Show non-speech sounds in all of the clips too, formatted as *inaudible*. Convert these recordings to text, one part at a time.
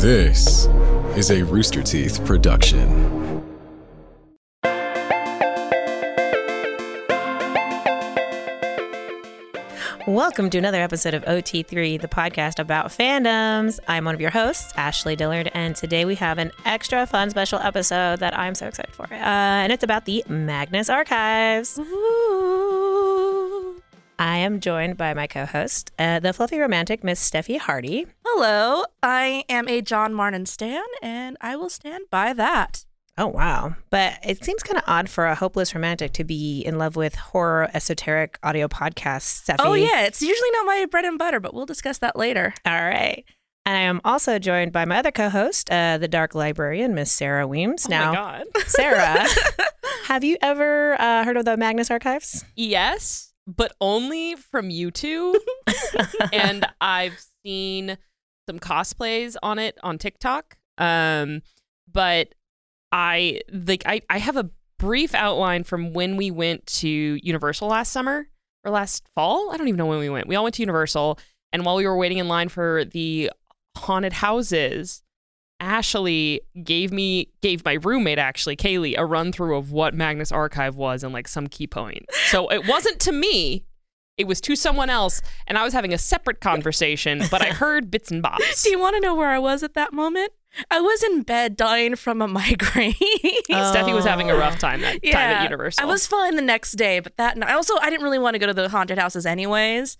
This is a Rooster Teeth production. Welcome to another episode of OT3, the podcast about fandoms. I'm one of your hosts, Ashley Dillard, and today we have an extra fun special episode that I'm so excited for. Uh, and it's about the Magnus Archives. I am joined by my co host, uh, the fluffy romantic Miss Steffi Hardy. Hello, I am a John Martin stan, and I will stand by that. Oh, wow. But it seems kind of odd for a hopeless romantic to be in love with horror esoteric audio podcasts, Steffi. Oh, yeah, it's usually not my bread and butter, but we'll discuss that later. All right. And I am also joined by my other co-host, uh, the dark librarian, Miss Sarah Weems. Oh now, my god. Sarah, *laughs* have you ever uh, heard of the Magnus Archives? yes, but only from you two. *laughs* and I've seen some cosplays on it on TikTok. Um, but I like I, I have a brief outline from when we went to Universal last summer or last fall. I don't even know when we went. We all went to Universal, and while we were waiting in line for the haunted houses, Ashley gave me gave my roommate actually Kaylee a run through of what Magnus Archive was and like some key points. So it wasn't to me. It was to someone else, and I was having a separate conversation, but I *laughs* heard bits and bobs. Do you want to know where I was at that moment? I was in bed dying from a *laughs* migraine. *laughs* Steffi was having a rough time that time at Universal. I was fine the next day, but that night, also, I didn't really want to go to the haunted houses anyways.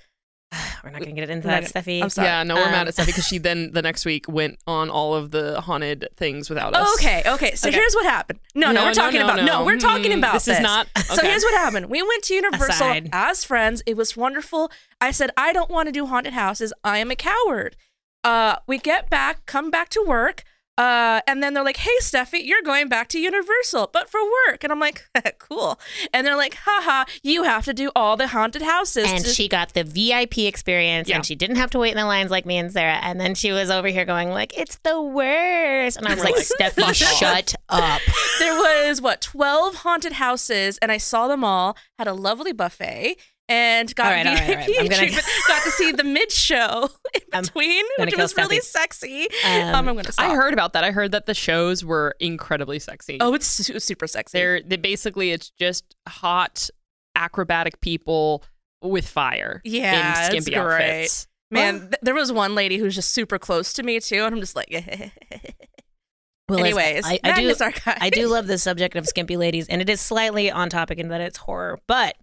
*sighs* We're not going to get it into that, Steffi. I'm sorry. Yeah, no, we're Um, mad at Steffi because she then the next week went on all of the haunted things without us. Okay, okay. So Okay. here's what happened. No, no, No, we're talking no, about no. we're talking about this is not- So here's what happened. We went to Universal Aside. as friends. It was wonderful. I said I don't want to do haunted houses. I am a coward. Uh, we get back, come back to work. Uh, and then they're like, "Hey, Steffi, you're going back to Universal, but for work." And I'm like, *laughs* "Cool." And they're like, "Haha, you have to do all the haunted houses." and to- she got the VIP experience, Yeah. and she didn't have to wait in the lines like me and Sarah. And then she was over here going like, "It's the worst," and I was like, *laughs* Like, "Steffi, shut up." *laughs* there was what 12 haunted houses and i saw them all had a lovely buffet and got All right, all right, all VIP right. I'm gonna- treatment. *laughs* got to see the mid show *laughs* in between, which was really sexy. Um, Um, I'm gonna. Stop. I heard about that. I heard that the shows were incredibly sexy. Oh, it's su- super sexy. they're they basically it's just hot acrobatic people with fire Yeah, in skimpy great. outfits. Man, th- there was one lady who's just super close to me too, and I'm just like, *laughs* Well, anyways, I, I do. I do love the subject of skimpy ladies, and it is slightly on topic in that it's horror, but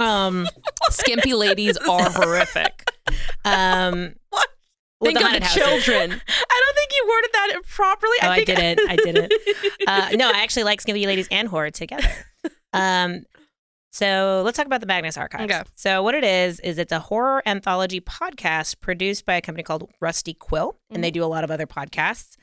um, Skimpy ladies *laughs* are horrific. um, What? well, Think the of the houses. children. *laughs* I don't think you worded that properly. Oh, I think didn't. I didn't. *laughs* Uh, no, I actually like skimpy ladies and horror together. Um, so let's talk about the Magnus Archives. Okay. So what it is is it's a horror anthology podcast produced by a company called Rusty Quill, and Mm-hmm. they do a lot of other podcasts.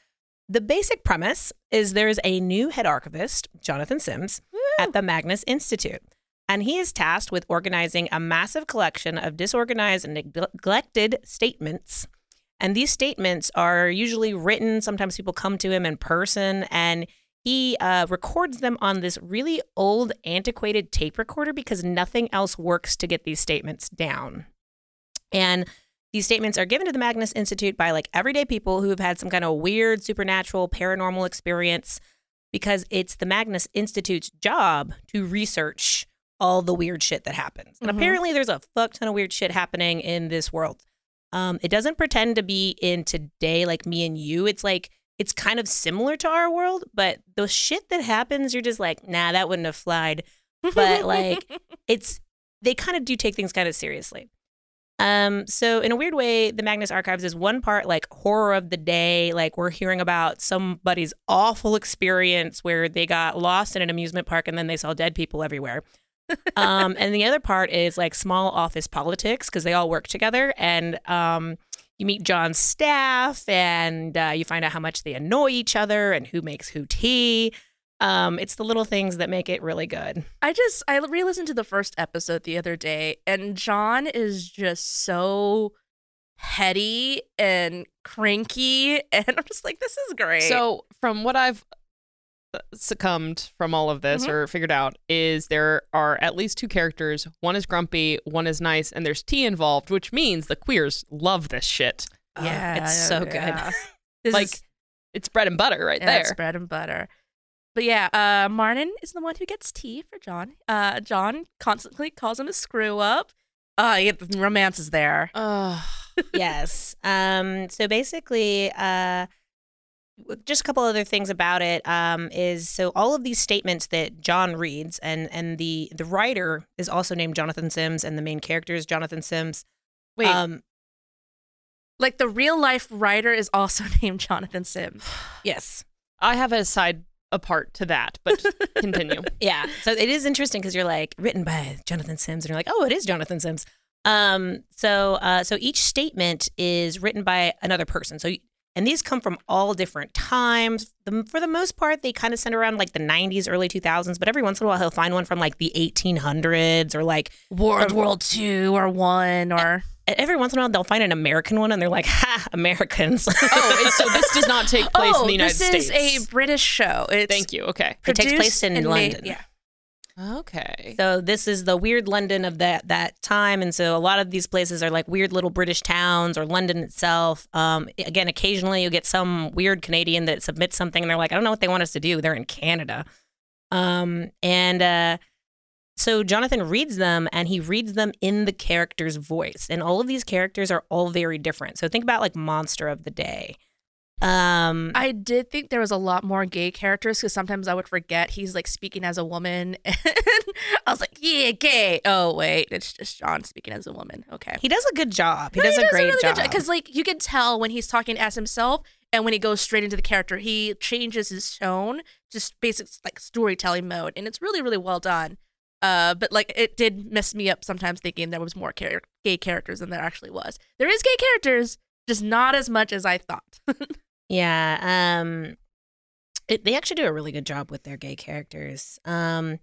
The basic premise is there's a new head archivist, Jonathan Sims, at the Magnus Institute. And he is tasked with organizing a massive collection of disorganized and neglected statements. And these statements are usually written. Sometimes people come to him in person and he uh, records them on this really old, antiquated tape recorder because nothing else works to get these statements down. And these statements are given to the Magnus Institute by like everyday people who have had some kind of weird, supernatural, paranormal experience because it's the Magnus Institute's job to research all the weird shit that happens. And Mhm. apparently, there's a fuck ton of weird shit happening in this world. Um, it doesn't pretend to be in today like me and you. It's like it's kind of similar to our world, but the shit that happens, you're just like, nah, that wouldn't have flied. But like, *laughs* it's they kind of do take things kind of seriously. Um, so in a weird way, the Magnus Archives is one part like horror of the day, like we're hearing about somebody's awful experience where they got lost in an amusement park and then they saw dead people everywhere. Um, and the other part is like small office politics because they all work together and um, you meet John's staff and uh, you find out how much they annoy each other and who makes who tea. Um, it's the little things that make it really good. I just I re-listened to the first episode the other day, and John is just so heady and cranky, *laughs* and I'm just like, this is great. So, from what I've succumbed from all of this Mhm. or figured out is there are at least two characters. One is grumpy, one is nice, and there's tea involved, which means the queers love this shit. Oh, it's so good. yeah. *laughs* This like is- it's bread and butter right That's there. bread and butter. But yeah, uh, Martin is the one who gets tea for John. Uh, John constantly calls him a screw up. Uh, yeah, the romance is there. Ugh. *laughs* yes. Um, so basically, uh, just a couple other things about it um, is so all of these statements that John reads, and and the the writer is also named Jonathan Sims, and the main character is Jonathan Sims. Wait, Um, like the real life writer is also *laughs* named Jonathan Sims. yes. I have a side apart to that, but *laughs* continue. Yeah. So it is interesting because you're like written by Jonathan Sims, and you're like, oh, it is Jonathan Sims. Um. So uh. So each statement is written by another person. So and these come from all different times. The, for the most part, they kind of center around like the 90s, early 2000s. But every once in a while, he'll find one from like the 1800s or like World War II or one or every once in a while they'll find an American one and they're like, ha, Americans. Oh, so this does not take *laughs* place oh, in the oh, United States. this States. is a British show. It's Thank you. Okay. It takes place in made- London. yeah, Okay. So this is the weird London of that that time, and so a lot of these places are like weird little British towns or London itself. Um, again, occasionally you get some weird Canadian that submits something, and they're like, I don't know what they want us to do. They're in Canada, um, and uh, so Jonathan reads them, and he reads them in the character's voice, and all of these characters are all very different. So think about like Monster of the Day. Um, I did think there was a lot more gay characters because sometimes I would forget he's like speaking as a woman, *laughs* and I was like, "Yeah, gay." Oh wait, it's just John speaking as a woman. Okay, he does a good job. He No, does a great really job. because like you can tell when he's talking as himself and when he goes straight into the character, he changes his tone, just basic like storytelling mode, and it's really really well done. Uh, but like it did mess me up sometimes thinking there was more char- gay characters than there actually was. There is gay characters, just not as much as I thought. *laughs* Yeah, um it, they actually do a really good job with their gay characters. Um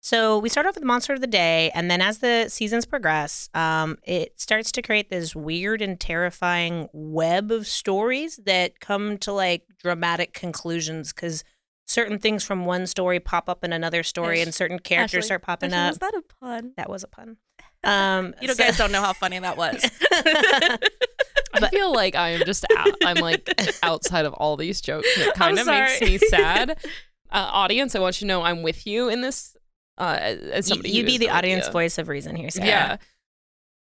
so we start off with the Monster of the Day and then as the seasons progress, um it starts to create this weird and terrifying web of stories that come to like dramatic conclusions cuz certain things from one story pop up in another story Ash- and certain characters Ashley, start popping Ashley, up. Was that a pun? that was a pun. Um *laughs* You so- guys don't know how funny that was. *laughs* I feel like I am just out. I'm like *laughs* outside of all these jokes. and It kind of makes me sad. Uh, audience, I want you to know I'm with you in this. Uh, as as You- somebody you'd be the audience idea. voice of reason here, Sarah. Yeah.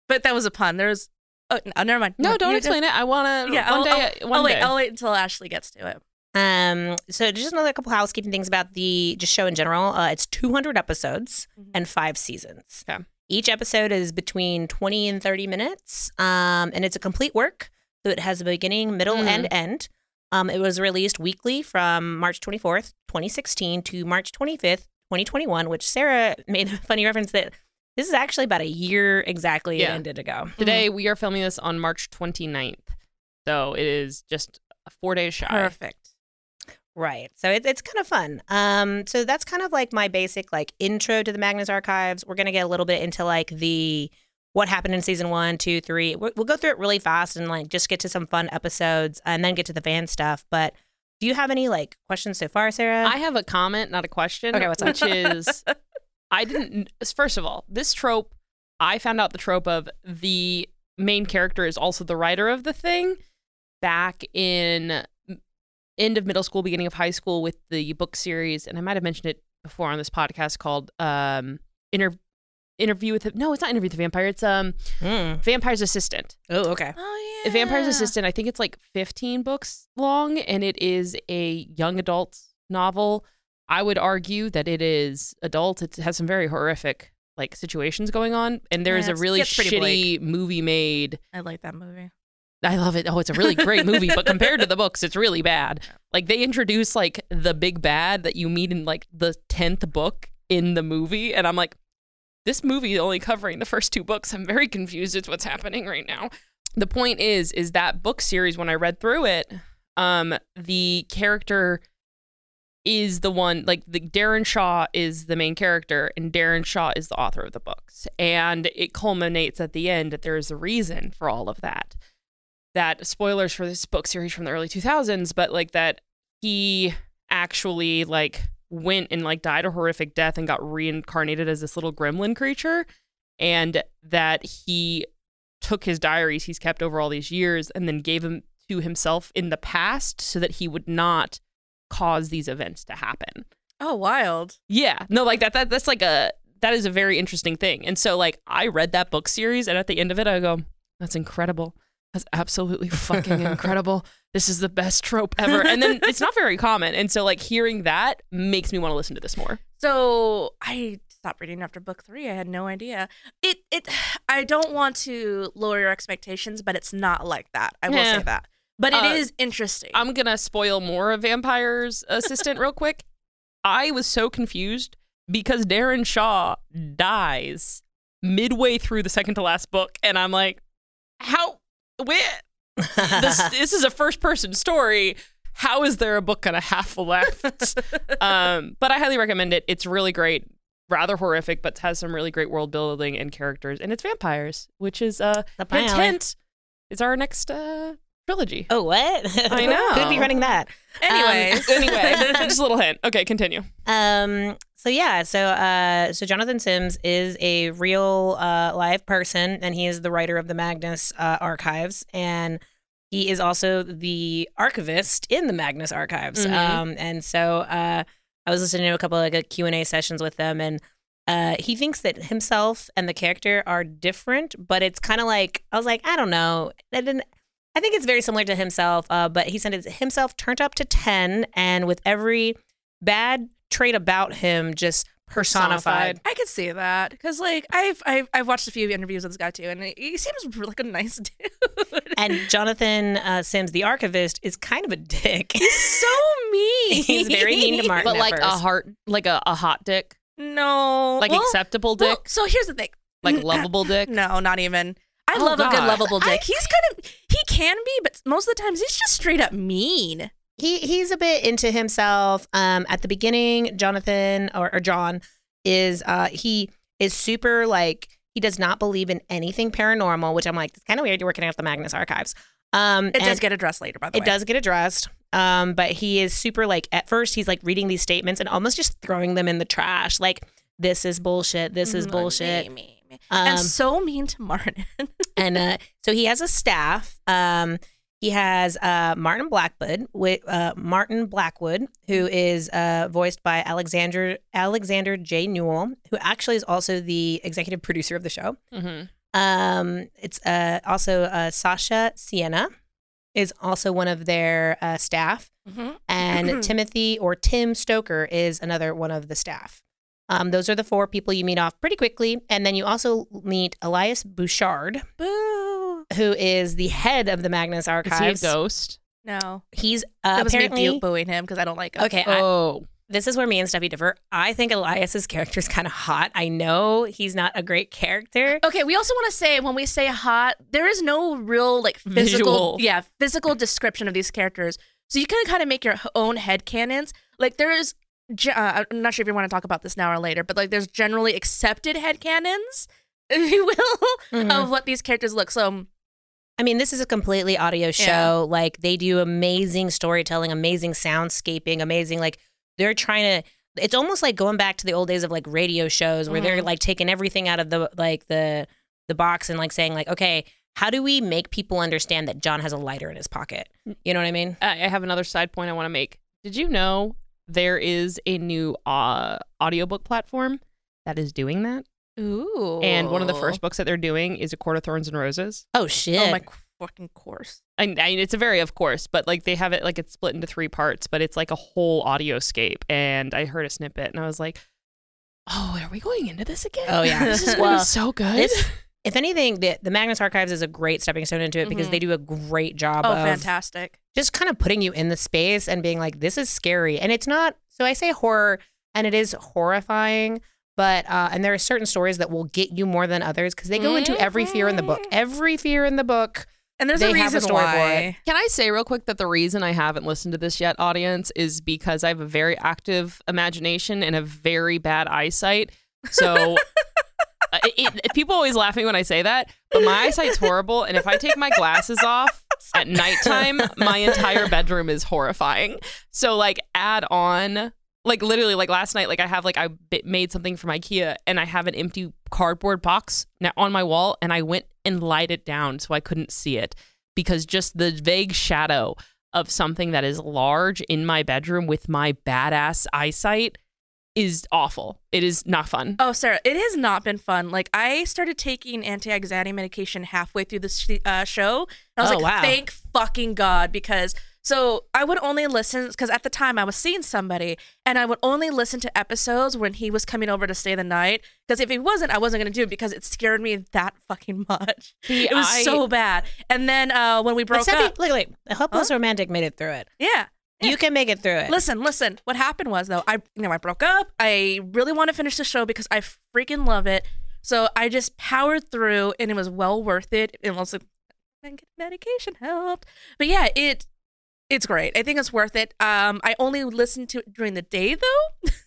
but that was a pun. There was. Oh, no, never mind. No, You don't just- explain it. I want to. Yeah, one I'll, day. I'll, one I'll wait. day. I'll wait until Ashley gets to it. Um, so just another couple housekeeping things about the just show in general. Uh, it's 200 episodes Mhm. and five seasons. Okay. Each episode is between 20 and 30 minutes. Um, and it's a complete work. So it has a beginning, middle, Mm. and end. Um, it was released weekly from March 24th, 2016 to March 25th, 2021, which Sarah *laughs* made a funny reference that this is actually about a year exactly Yeah. ended ago. *laughs* Today we are filming this on March 29th, so it is just four days shy. Perfect. Right. So it, it's kind of fun. Um, so that's kind of like my basic like intro to the Magnus Archives. We're gonna get a little bit into like the what happened in season one, two, three. We'll, we'll go through it really fast and like just get to some fun episodes and then get to the fan stuff. But do you have any like questions so far, Sarah? I have a comment, not a question. Okay, what's up? which is, *laughs* I didn't. First of all, this trope, I found out the trope of the main character is also the writer of the thing back in end of middle school, beginning of high school with the book series, and I might have mentioned it before on this podcast called um inter interview with the, no, it's not interview with the vampire. It's um Mm. vampire's assistant. Oh, okay. Oh A Vampire's Assistant, I think it's like 15 books long, and it is a young adult novel. I would argue that it is adult. It has some very horrific like situations going on, and there is Yeah, a really gets pretty shitty movie made. I like that movie. I love it. Oh, it's a really great movie, but compared to the *laughs* books, it's really bad. Like they introduce like the big bad that you meet in like the tenth book in the movie, and I'm like, this movie is only covering the first two books. I'm very confused as what's happening right now. The point is, is that book series when I read through it, um, the character is the one like the Darren Shan is the main character and Darren Shan is the author of the books and it culminates at the end that there is a reason for all of that that spoilers for this book series from the early 2000s but like that he actually like went and like died a horrific death and got reincarnated as this little gremlin creature and that he took his diaries he's kept over all these years and then gave them to himself in the past so that he would not cause these events to happen. Oh, wild. Yeah. No, like that, that that's like a that is a very interesting thing. And so like I read that book series and at the end of it I go, that's incredible. That's absolutely fucking *laughs* incredible. This is the best trope ever. And then it's not very common. And so like hearing that makes me want to listen to this more. So I stopped reading after book three. I had no idea. It it *sighs* I don't want to lower your expectations, but it's not like that. I will Yeah. say that. But it Uh, is interesting. I'm gonna spoil more of Vampire's assistant real quick. I was so confused because Darren Shan dies midway through the second to last book, and I'm like, how? Where? This *laughs* this is a first person story. How is there a book and a half left? *laughs* um, but I highly recommend it. It's really great. Rather horrific, but has some really great world building and characters, and it's vampires, which is uh, hint, hint, is our next uh trilogy. oh, what? I *laughs* know. Who'd be running that? Anyways. Um, *laughs* anyway, *laughs* just a little hint. Okay, continue. Um. So yeah. So uh. So Jonathan Sims is a real uh live person, and he is the writer of the Magnus uh, archives, and he is also the archivist in the Magnus archives. Mhm. Um. And so uh, I was listening to a couple of like Q and A sessions with them, and uh, he thinks that himself and the character are different, but it's kind of like I was like, I don't know. I didn't. I think it's very similar to himself, uh, but he said it's himself turned up to ten, and with every bad trait about him just personified. I could see that because, like, I've, I've I've watched a few interviews with this guy too, and he seems like a nice *laughs* dude. And Jonathan uh, Sims, the archivist, is kind of a dick. he's so mean. *laughs* He's very mean to Martin. *laughs* But like a heart, like a, a hot dick, No, like well, acceptable dick, well, so here's the thing. like lovable *clears throat* dick. No, not even. I Oh, love a good God. lovable I- dick. he's kind of he can be, but most of the times he's just straight up mean. he he's a bit into himself. Um, at the beginning, Jonathan or, or John is uh he is super like he does not believe in anything paranormal, which I'm like it's kind of weird. You're working at the Magnus Archives. Um, It does get addressed later, by the It way. It does get addressed. Um, but he is super like at first he's like reading these statements and almost just throwing them in the trash. Like this is bullshit. This is Mhm, like, bullshit. Um, and so mean to Martin. *laughs* and uh, so he has a staff. Um, he has uh, Martin Blackwood, wi- uh, Martin Blackwood, who is uh, voiced by Alexander Alexander J. Newall, who actually is also the executive producer of the show. Mm-hmm. Um, it's uh, also uh, Sasha Sienna is also one of their uh, staff, Mhm. and *clears throat* Timothy or Tim Stoker is another one of the staff. Um, those are the four people you meet off pretty quickly, and then you also meet Elias Bouchard, Boo. who is the head of the Magnus Is he a Archives. ghost? No, He's uh, that was apparently bu- booing him because I don't like him. okay. I- Oh, this is where me and Steffi differ. I think Elias's character is kind of hot. I know he's not a great character. Okay, we also want to say when we say hot, there is no real like physical, Visual. *laughs* yeah, physical description of these characters. So you can kind of make your own head canons. Like there is, ge- uh, I'm not sure if you want to talk about this now or later, but like there's generally accepted head canons, *laughs* if you will, Mhm. of what these characters look. So I mean, this is a completely audio show. Like they do amazing storytelling, amazing soundscaping, amazing like they're trying to it's almost like going back to the old days of like radio shows where they're Mhm. like taking everything out of the like the the box and like saying like, okay, how do we make people understand that John has a lighter in his pocket? You know what I mean? I I have another side point I want to make. Did you know there is a new uh, audiobook platform that is doing that? ooh, And one of the first books that they're doing is A Court of Thorns and Roses. Oh shit. oh my fucking course. And I mean, it's a very of course, but like they have it like it's split into three parts, but it's like a whole audioscape. And I heard a snippet and I was like, oh, are we going into this again? Oh, yeah. *laughs* this is gonna Well, be so good. this *laughs* if anything, the, the Magnus Archives is a great stepping stone into it because Mhm. they do a great job Oh, of fantastic. just kind of putting you in the space and being like, this is scary. And it's not, so I say horror and it is horrifying, but, uh, and there are certain stories that will get you more than others because they go into every fear in the book. Every fear in the book. And there's They a have a reason story for why. Can I say real quick that the reason I haven't listened to this yet, audience, is because I have a very active imagination and a very bad eyesight. So *laughs* it, it- people always laugh at me when I say that, but my eyesight's horrible. And if I take my glasses off at nighttime, my entire bedroom is horrifying. So like add on. Like literally, like last night, like I have like I made something from IKEA and I have an empty cardboard box on my wall, and I went and light it down so I couldn't see it because just the vague shadow of something that is large in my bedroom with my badass eyesight is awful. It is not fun. Oh, Sarah, it has not been fun. Like I started taking anti-anxiety medication halfway through this uh, show. I was Oh, like, wow. thank fucking God, because so I would only listen because at the time I was seeing somebody, and I would only listen to episodes when he was coming over to stay the night. Because if he wasn't, I wasn't gonna do it because it scared me that fucking *laughs* much. It was I- so bad. And then uh, when we broke up, look, look, a hopeless romantic made it through it. yeah. You can make it through it. Listen, listen. What happened was though, I you know I broke up. I really want to finish the show because I freaking love it. So I just powered through, and it was well worth it. And also, medication helped. But yeah, it it's great. I think it's worth it. Um, I only listened to it during the day though, *laughs*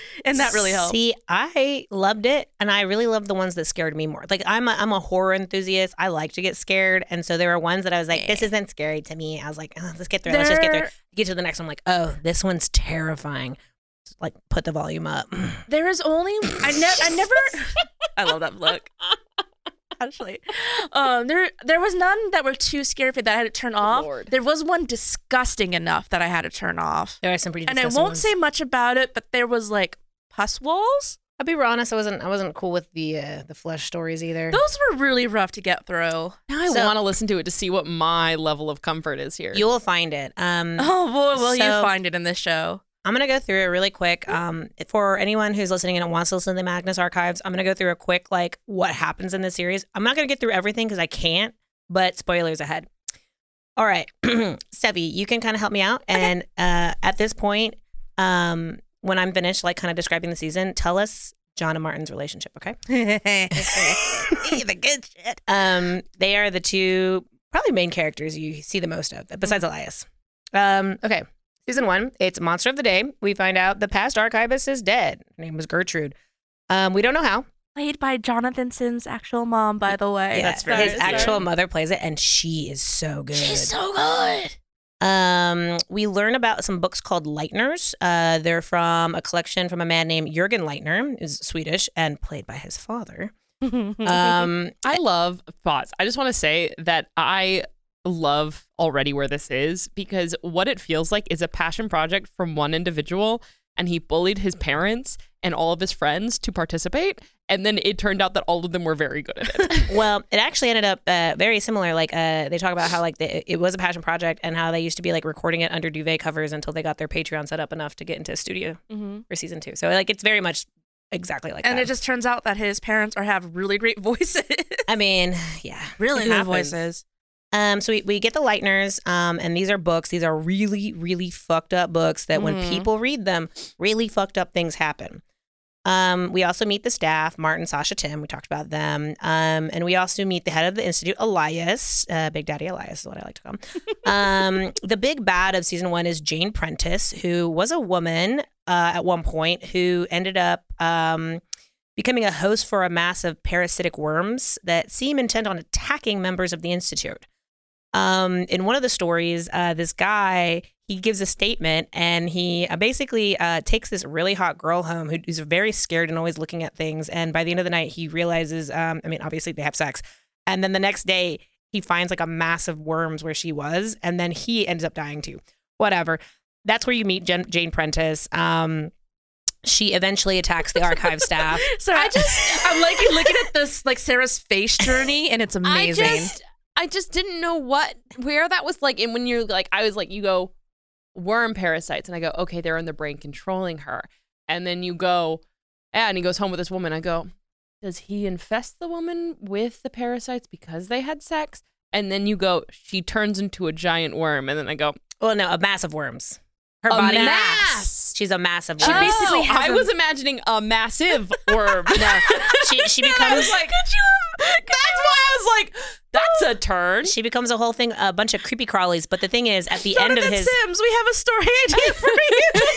*laughs* and that really helped. See, I loved it, and I really loved the ones that scared me more. Like I'm a, I'm a horror enthusiast. I like to get scared, and so there were ones that I was like, "This isn't scary to me." I was like, oh, "Let's get through. it. Let's just get through." Get to the next one, I'm like, "Oh, this one's terrifying." Just, Like, put the volume up. There is only I never I never *laughs* I love that look. *laughs* *laughs* Actually, um, there there was none that were too scary for that I had to turn off. Lord. There was one disgusting enough that I had to turn off. There are some pretty. and I won't ones. say much about it, but there was like pus walls. I'll be honest. I wasn't. I wasn't cool with the uh, the flesh stories either. Those were really rough to get through. Now I So- want to listen to it to see what my level of comfort is here. You will find it. Um, *laughs* Oh boy, will you find it in this show? I'm gonna go through it really quick. Um, for anyone who's listening and wants to listen to the Magnus archives, I'm gonna go through a quick like what happens in the series. I'm not gonna get through everything because I can't, but spoilers ahead. All right, *clears throat* Steffi, you can kind of help me out. And uh, at this point, um, when I'm finished, like kind of describing the season, tell us John and Martin's relationship. Okay. *laughs* *laughs* the good shit. Um, they are the two probably main characters you see the most of, besides Elias. Um, okay, season one. It's Monster of the Day. We find out the past archivist is dead. Her name was Gertrude. Um, we don't know how. Played by Jonathan Sims' actual mom, by the way. Yeah, That's right. His Sorry. actual mother plays it, and she is so good. She's so good. Um, we learn about some books called Leitners. Uh, they're from a collection from a man named Jürgen Leitner, who's Swedish and played by his father. *laughs* Um, I love thoughts. I just want to say that I love already where this is because what it feels like is a passion project from one individual and he bullied his parents and all of his friends to participate and then it turned out that all of them were very good at it. *laughs* *laughs* well, it actually ended up uh, very similar. Like uh, they talk about how like the, it was a passion project and how they used to be like recording it under duvet covers until they got their Patreon set up enough to get into a studio Mhm. for season two. So like it's very much exactly like And that. it just turns out that his parents are have really great *laughs* voices. I mean, yeah, really good voices. Um, so we, we get the Leitners, um, and these are books. These are really, really fucked up books that when Mhm. people read them, really fucked up things happen. Um, we also meet the staff, Martin, Sasha, Tim. We talked about them. Um, and we also meet the head of the institute, Elias, uh, Big Daddy Elias is what I like to call him. *laughs* um, the big bad of season one is Jane Prentice, who was a woman uh, at one point who ended up um, becoming a host for a mass of parasitic worms that seem intent on attacking members of the institute um, in one of the stories, uh, this guy he gives a statement and he uh, basically uh, takes this really hot girl home who- who's very scared and always looking at things. And by the end of the night, he realizes, um, I mean, obviously they have sex, and then the next day he finds like a mass of worms where she was, and then he ends up dying too. Whatever. That's where you meet Jen- Jane Prentice. Um, she eventually attacks the archive staff. *laughs* So I just I'm like looking at this like Sarah's face journey and it's amazing. I just I just didn't know what where that was like and when you're like I was like you go worm parasites and I go okay they're in the brain controlling her. And then you go and he goes home with this woman. I go does he infest the woman with the parasites because they had sex? And then you go she turns into a giant worm. And then I go Well, no, a mass of worms. Her A body mass. She's a massive She basically oh, has I a- was imagining a massive worm. *laughs* No, she she *laughs* And I was becomes like that's why I was like that's a turn she becomes a whole thing, a bunch of creepy crawlies. But the thing is, at the end of Jonathan his, Sims, we have a story idea *laughs* for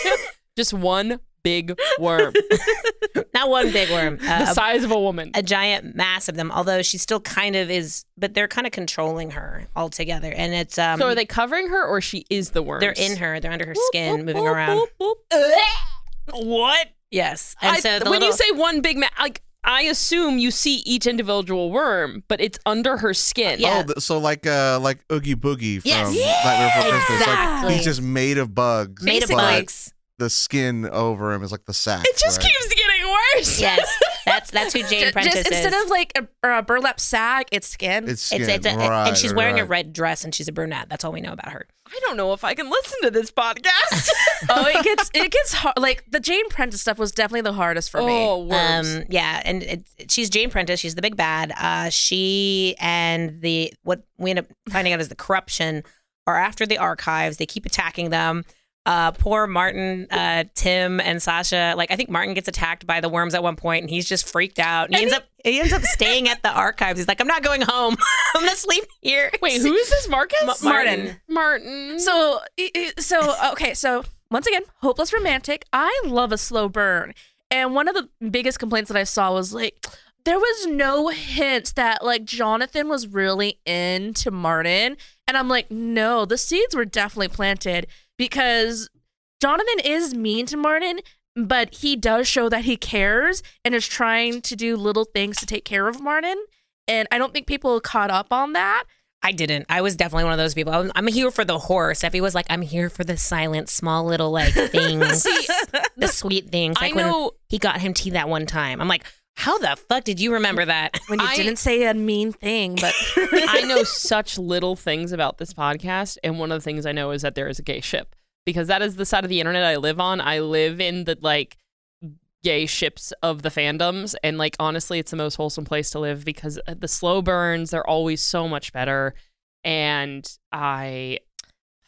you. just one big worm *laughs* not one big worm, *laughs* the uh, a, size of a woman a giant mass of them. Although she still kind of is, but they're kind of controlling her altogether. And it's um, so are they covering her or she is the worm? they're in her, they're under her skin, moving around. What? Yes, and I- so the when little, you say one big ma- like I assume you see each individual worm, but it's under her skin. Yeah. Oh, so like uh like Oogie Boogie from Yes. Nightmare Before Christmas. Like, he's just made of bugs. Made of bugs. The skin over him is like the sack. It just right? keeps getting worse. Yes, *laughs* that's that's who Jane Ju- Prentice just instead is. of like a, a burlap sack, it's skin. It's skin, it's, it's a, right, and she's wearing a red dress and she's a brunette. That's all we know about her. I don't know if I can listen to this podcast. *laughs* oh, it gets it gets hard. Like the Jane Prentice stuff was definitely the hardest for me. oh, worms. Um, yeah, and it, she's Jane Prentice. She's the big bad. Uh, she and the what we end up finding out is the corruption are after the archives. They keep attacking them. Uh, poor Martin, uh, Tim, and Sasha. Like I think Martin gets attacked by the worms at one point, and he's just freaked out. And he ends up he ends up staying at the archives. He's like, I'm not going home. *laughs* I'm gonna sleep here. Wait, who is this? Marcus? Ma- Martin. Martin. So, i- i- so okay. So once again, hopeless romantic. I love a slow burn, and one of the biggest complaints that I saw was like there was no hints that like Jonathan was really into Martin, and I'm like, no, the seeds were definitely planted because Jonathan is mean to Martin. But he does show that he cares and is trying to do little things to take care of Martin. And I don't think people caught up on that. I didn't. I was definitely one of those people. I'm, I'm here for the horse. Steffi was like, I'm here for the silent, small little like *laughs* things, the sweet things. I Like when know. he got him tea that one time. I'm like, how the fuck did you remember that? when you I- didn't say a mean thing, but *laughs* I know such little things about this podcast, and one of the things I know is that there is a gay ship because that is the side of the internet I live on. I live in the like gay ships of the fandoms, and like honestly, it's the most wholesome place to live because uh, the slow burns they're always so much better, and I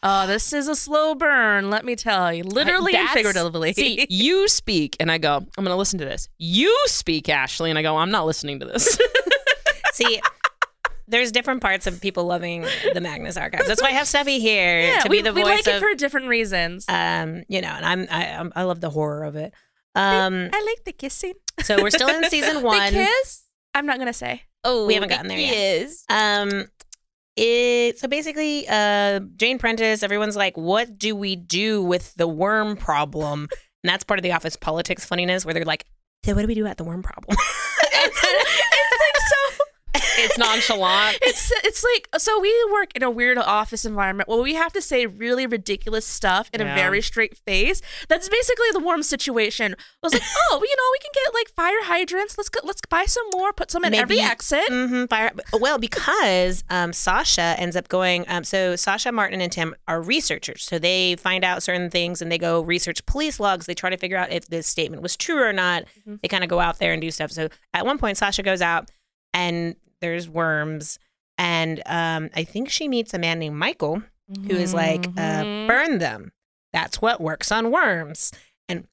oh, this is a slow burn. Let me tell you, literally and That's- figuratively. see *laughs* you speak, and I go, I'm gonna listen to this. You speak, Ashley, and I go, I'm not listening to this. *laughs* See, there's different parts of people loving the Magnus archives. That's why I have Steffi here yeah, to we, be the we voice like it of, for different reasons. um, you know, and I'm I I'm- I love the horror of it. Um, I like the kissing. so we're still in season *laughs* The one. kiss. I'm not gonna say. oh, We haven't gotten there yet. Yes. Um, it so basically, uh, Jane Prentice. Everyone's like, "What do we do with the worm problem?" And that's part of the office politics funniness, where they're like, "So what do we do about the worm problem?" *laughs* it's, it's like so. It's nonchalant. *laughs* It's it's like so we work in a weird office environment where we have to say really ridiculous stuff in Yeah. a very straight face. That's basically the warm situation. I was like, oh, you know, we can get like fire hydrants. Let's go, let's buy some more. Put some in every Maybe- exit. hmm fire. Well, because um, Sasha ends up going. Um, so Sasha, Martin, and Tim are researchers. So they find out certain things and they go research police logs. They try to figure out if this statement was true or not. Mhm. They kind of go out there and do stuff. So at one point, Sasha goes out and there's worms. And um, I think she meets a man named Michael who is like, uh, Mhm. burn them. That's what works on worms. And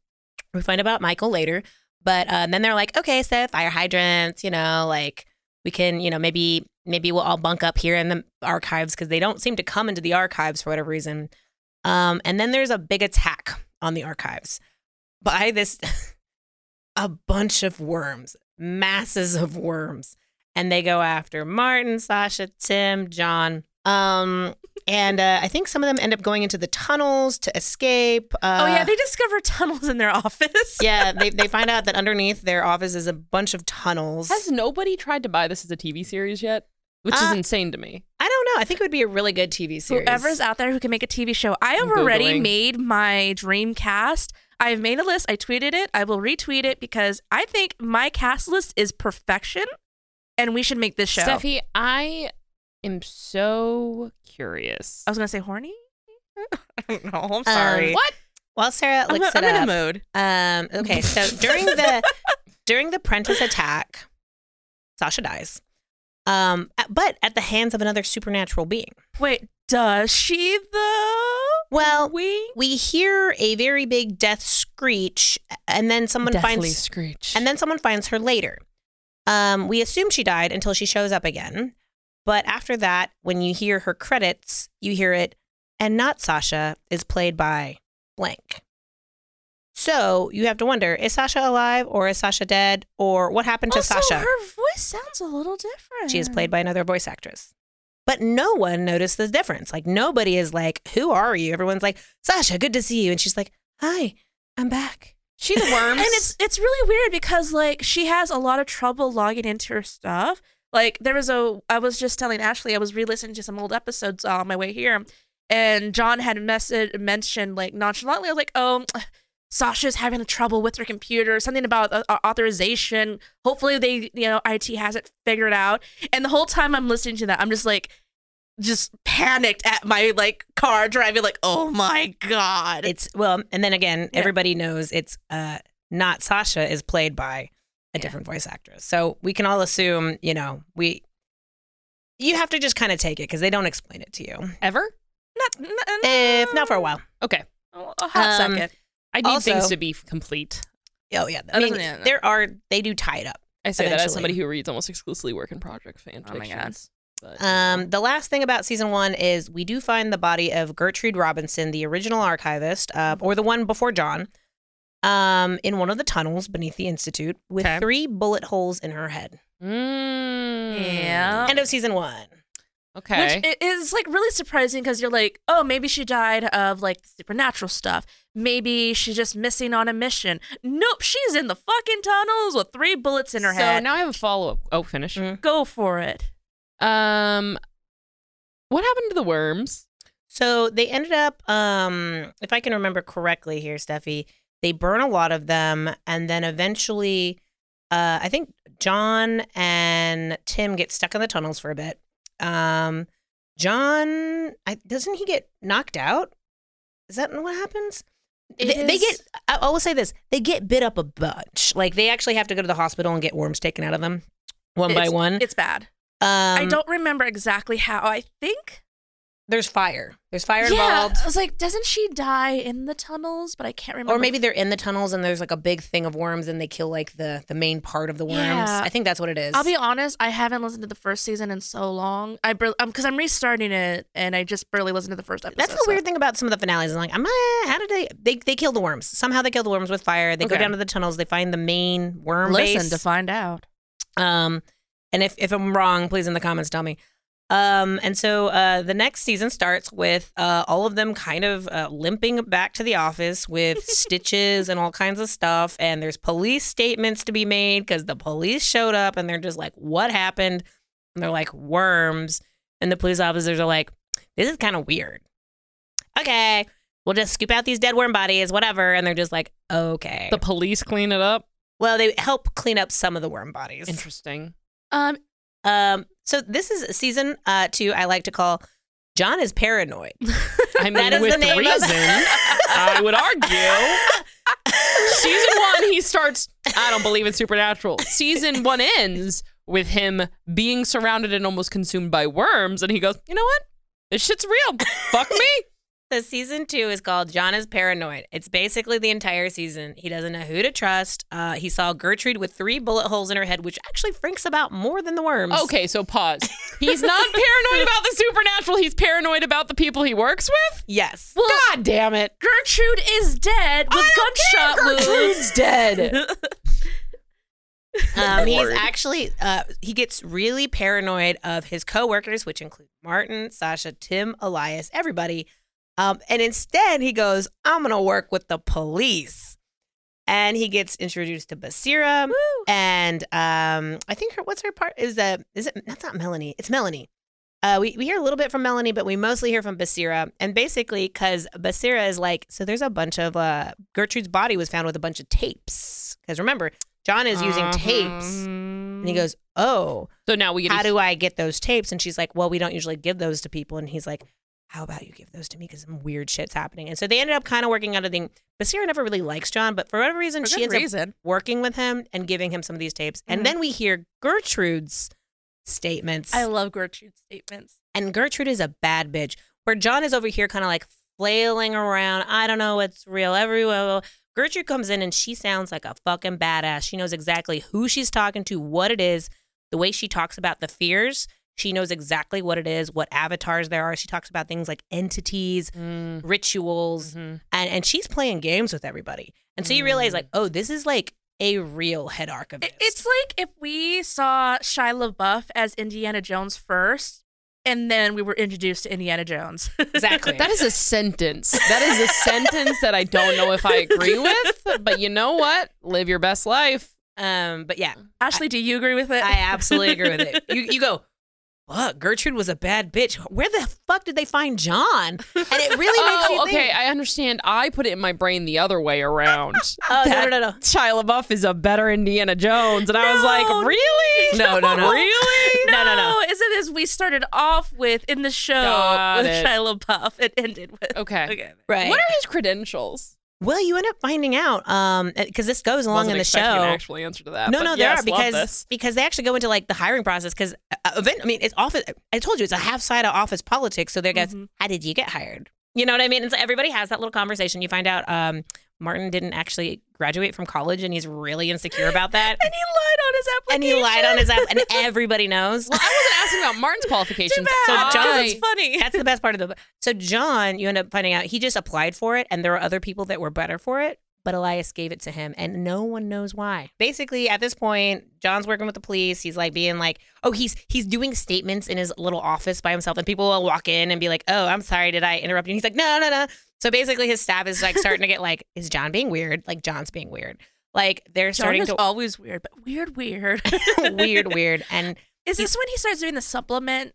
we find about Michael later. But uh, then they're like, okay, so fire hydrants, you know, like we can, you know, maybe maybe we'll all bunk up here in the archives because they don't seem to come into the archives for whatever reason. Um, and then there's a big attack on the archives by this *laughs* a bunch of worms, masses of worms, and they go after Martin, Sasha, Tim, John. Um, and uh, I think some of them end up going into the tunnels to escape. Uh, oh yeah, they discover *laughs* tunnels in their office. yeah, *laughs* they, they find out that underneath their office is a bunch of tunnels. Has nobody tried to buy this as a TV series yet? Which is Uh, insane to me. I don't know. I think it would be a really good TV series. Whoever's out there who can make a TV show. I have I'm already made my dream cast. I've made a list. I tweeted it. I will retweet it because I think my cast list is perfection and we should make this show. Steffi, I am so curious. I was going to say horny. *laughs* I don't know. I'm sorry. what? While Sarah I'm, looks I'm it in a up, mood. Um, okay, so *laughs* during the during the Prentice attack, Sasha dies. Um, but at the hands of another supernatural being. Wait, does she though? Well, we we hear a very big death screech, and then someone Deathly finds screech. and then someone finds her later. Um, we assume she died until she shows up again. But after that, when you hear her credits, you hear it, and not Sasha is played by blank. So you have to wonder: Is Sasha alive, or is Sasha dead, or what happened to also, Sasha? her voice sounds a little different. She is played by another voice actress. But no one noticed the difference. Like nobody is like, "Who are you?" Everyone's like, "Sasha, good to see you," and she's like, "Hi, I'm back." She the *laughs* worms. and it's it's really weird because like she has a lot of trouble logging into her stuff. Like there was a I was just telling Ashley I was re-listening to some old episodes on my way here, and John had message mentioned like nonchalantly I was like oh. *sighs* Sasha's having trouble with her computer, something about uh, authorization. Hopefully, they, you know, IT has it figured out. And the whole time I'm listening to that, I'm just like, just panicked at my like car driving, like, oh my god, It's well, and then again, Yeah. everybody knows it's uh not Sasha is played by a different voice actress. So we can all assume, you know, we you have to just kind of take it because they don't explain it to you. Ever? not, not, If not for a while. Okay. a hot Um, second. I need Also- things to be complete. Oh yeah. I mean, yeah, there are they do tie it up. I say that as somebody who reads almost exclusively work in project fan Oh my God. Fictions. But, Um, the last thing about season one is we do find the body of Gertrude Robinson, the original archivist, uh, or the one before John, um, in one of the tunnels beneath the institute with Okay. three bullet holes in her head. Mm. Yeah. End of season one. Okay. Which is like really surprising because you're like, oh, maybe she died of like supernatural stuff. Maybe she's just missing on a mission. Nope, she's in the fucking tunnels with three bullets in her so head. So now I have a follow up. Oh, finish. Mm. Go for it. Um, what happened to the worms? So they ended up, um, if I can remember correctly here, Steffi, they burn a lot of them, and then eventually, uh, I think John and Tim get stuck in the tunnels for a bit. Um, John, I, doesn't he get knocked out? Is that what happens? They, they get. I I will say this: they get bit up a bunch. Like they actually have to go to the hospital and get worms taken out of them, one by one. It's bad. Um, I don't remember exactly how. I think. There's fire. There's fire yeah, involved. I was like, doesn't she die in the tunnels? But I can't remember. Or maybe they're in the tunnels and there's like a big thing of worms and they kill like the the main part of the worms. Yeah. I think that's what it is. I'll be honest. I haven't listened to the first season in so long. I because um, I'm restarting it, and I just barely listened to the first episode. that's the so- weird thing about some of the finales. I'm like, I'm uh, how did they they they kill the worms? Somehow they kill the worms with fire. They go down to the tunnels. They find the main worm Listen base. to find out. Um, and if if I'm wrong, please in the comments tell me. Um, and so uh, the next season starts with uh, all of them kind of uh, limping back to the office with *laughs* stitches and all kinds of stuff. And there's police statements to be made because the police showed up and they're just like, "What happened?" And they're like, "Worms." And the police officers are like, "This is kind of weird." Okay, we'll just scoop out these dead worm bodies, whatever. And they're just like, "Okay." The police clean it up. well, they help clean up some of the worm bodies. Interesting. Um, Um, so this is season uh two. I like to call John is paranoid. *laughs* I mean, That is with the name of- reason, I would argue. *laughs* Season one, he starts. I don't believe in supernatural. Season one ends with him being surrounded and almost consumed by worms, and he goes, "You know what? This shit's real. Fuck me." The season two is called John is paranoid. It's basically the entire season. He doesn't know who to trust. Uh, he saw Gertrude with three bullet holes in her head, which actually freaks about more than the worms. Okay, so pause. *laughs* He's not paranoid about the supernatural. He's paranoid about the people he works with. Yes. God damn it! Gertrude is dead with gunshot wounds. Gertrude's dead. *laughs* Um, he's actually uh, he gets really paranoid of his coworkers, which include Martin, Sasha, Tim, Elias, everybody. Um, and instead, he goes, "I'm gonna work with the police." And he gets introduced to Basira, and um, I think her what's her part is uh, is it that's not Melanie, it's Melanie. Uh, we, we hear a little bit from Melanie, but we mostly hear from Basira. And basically, because Basira is like, so there's a bunch of, uh, Gertrude's body was found with a bunch of tapes. Because remember, John is using tapes. And he goes, oh, So now we get. how a- do I get those tapes? And she's like, well, we don't usually give those to people. And he's like, how about you give those to me? Because some weird shit's happening. And so they ended up kind of working out a thing. Basira never really likes John, but for whatever reason, For she ends up working with him and giving him some of these tapes. Mhm. And then we hear Gertrude's statements. I love Gertrude's statements. and Gertrude is a bad bitch. Where John is over here kind of like flailing around. I don't know what's real. Everywhere. Gertrude comes in and she sounds like a fucking badass. She knows exactly who she's talking to, what it is, the way she talks about the fears. She knows exactly what it is, what avatars there are. She talks about things like entities, Mm, rituals, mhm. and and she's playing games with everybody. And so you realize like, oh, this is like a real head archivist. It- It's like if we saw Shia LaBeouf as Indiana Jones first, and then we were introduced to Indiana Jones. Exactly. *laughs* That is a sentence. That is a sentence that I don't know if I agree with, but you know what? Live your best life. um, but yeah, Ashley, do you agree with it? I absolutely agree with it. You you go. Fuck, Gertrude was a bad bitch. Where the fuck did they find John? And it really *laughs* oh, makes you Oh, think. okay. I understand. I put it in my brain the other way around. *laughs* Oh, no, That no, no, no. Shia LaBeouf is a better Indiana Jones, and I was like, really? *laughs* No, no, no. really? No, no, no. Is it as we started off with in the show Got with it. Shia LaBeouf? It ended with Okay. okay. Right. What are his credentials? Well, you end up finding out um because this goes along Wasn't in the show. an actual answer to that. no, no, there yes, are because because they actually go into like the hiring process because uh, event. I mean, it's office. I told you it's a half side of office politics. So there goes, Mhm. how did you get hired? You know what I mean? And so everybody has that little conversation. You find out um Martin didn't actually graduate from college, and he's really insecure about *laughs* that. And he lied on his application. and he lied on his app, and everybody knows. Well, I wasn't asking about Martin's qualifications. Too bad. So John- it's funny. That's the best part of the book. So John, you end up finding out he just applied for it, and there were other people that were better for it, but Elias gave it to him, and no one knows why. Basically, at this point, John's working with the police. He's like being like, oh, he's he's doing statements in his little office by himself, and people will walk in and be like, oh, I'm sorry, did I interrupt you? And he's like, no, no, no. So basically, his staff is like starting to get like, is John being weird? Like John's being weird. Like they're John starting is to always weird, but weird, weird. *laughs* weird, weird, and *laughs* Is this when he starts doing the supplement?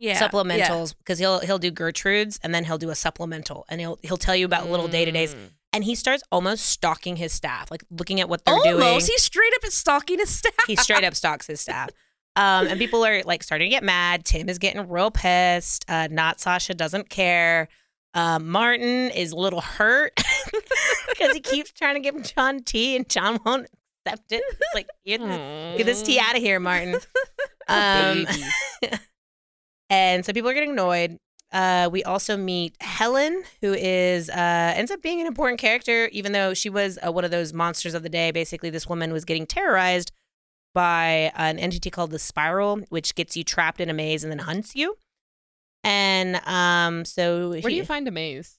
Yeah, supplementals because he'll he'll do Gertrude's and then he'll do a supplemental and he'll he'll tell you about little day to days Mm. And he starts almost stalking his staff, like looking at what they're Yeah. doing. Almost. He's straight up is stalking his staff. he straight up stalks his staff. Um, and people are like starting to get mad. Tim is getting real pissed. Uh, not Sasha doesn't care. Uh, Martin is a little hurt *laughs* because he keeps trying to give John tea and John won't accept it. It's like, get this, get this tea out of here, Martin. *laughs* Um, *laughs* and so people are getting annoyed. Uh, we also meet Helen, who is uh, ends up being an important character, even though she was uh, one of those monsters of the day. Basically, this woman was getting terrorized by an entity called the Spiral, which gets you trapped in a maze and then hunts you. And um, so Where do you find a maze?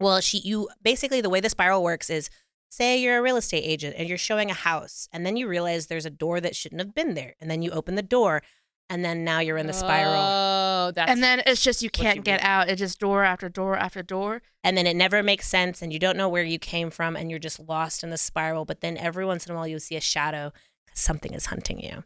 well, she you basically the way the spiral works is say you're a real estate agent and you're showing a house and then you realize there's a door that shouldn't have been there and then you open the door and then now you're in the spiral. Oh, that's and then it's just you can't you get mean. out. It's just door after door after door. and then it never makes sense and you don't know where you came from and you're just lost in the spiral. But then every once in a while you'll see a shadow because something is hunting you.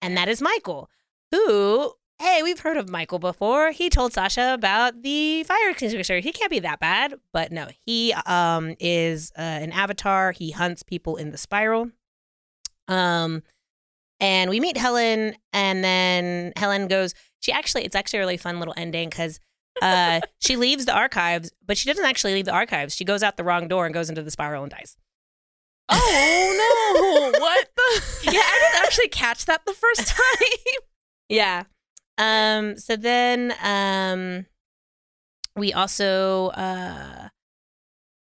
And that is michael who hey we've heard of michael before. He told sasha about the fire extinguisher. He can't be that bad but no he um is uh, an avatar. He hunts people in the spiral. Um and we meet helen and then helen goes she actually it's actually a really fun little ending because uh, *laughs* she leaves the archives, but she doesn't actually leave the archives. She goes out the wrong door and goes into the spiral and dies. Oh no! what the? *laughs* Yeah, I didn't actually catch that the first *laughs* time. Yeah. Um. So then, um, we also uh,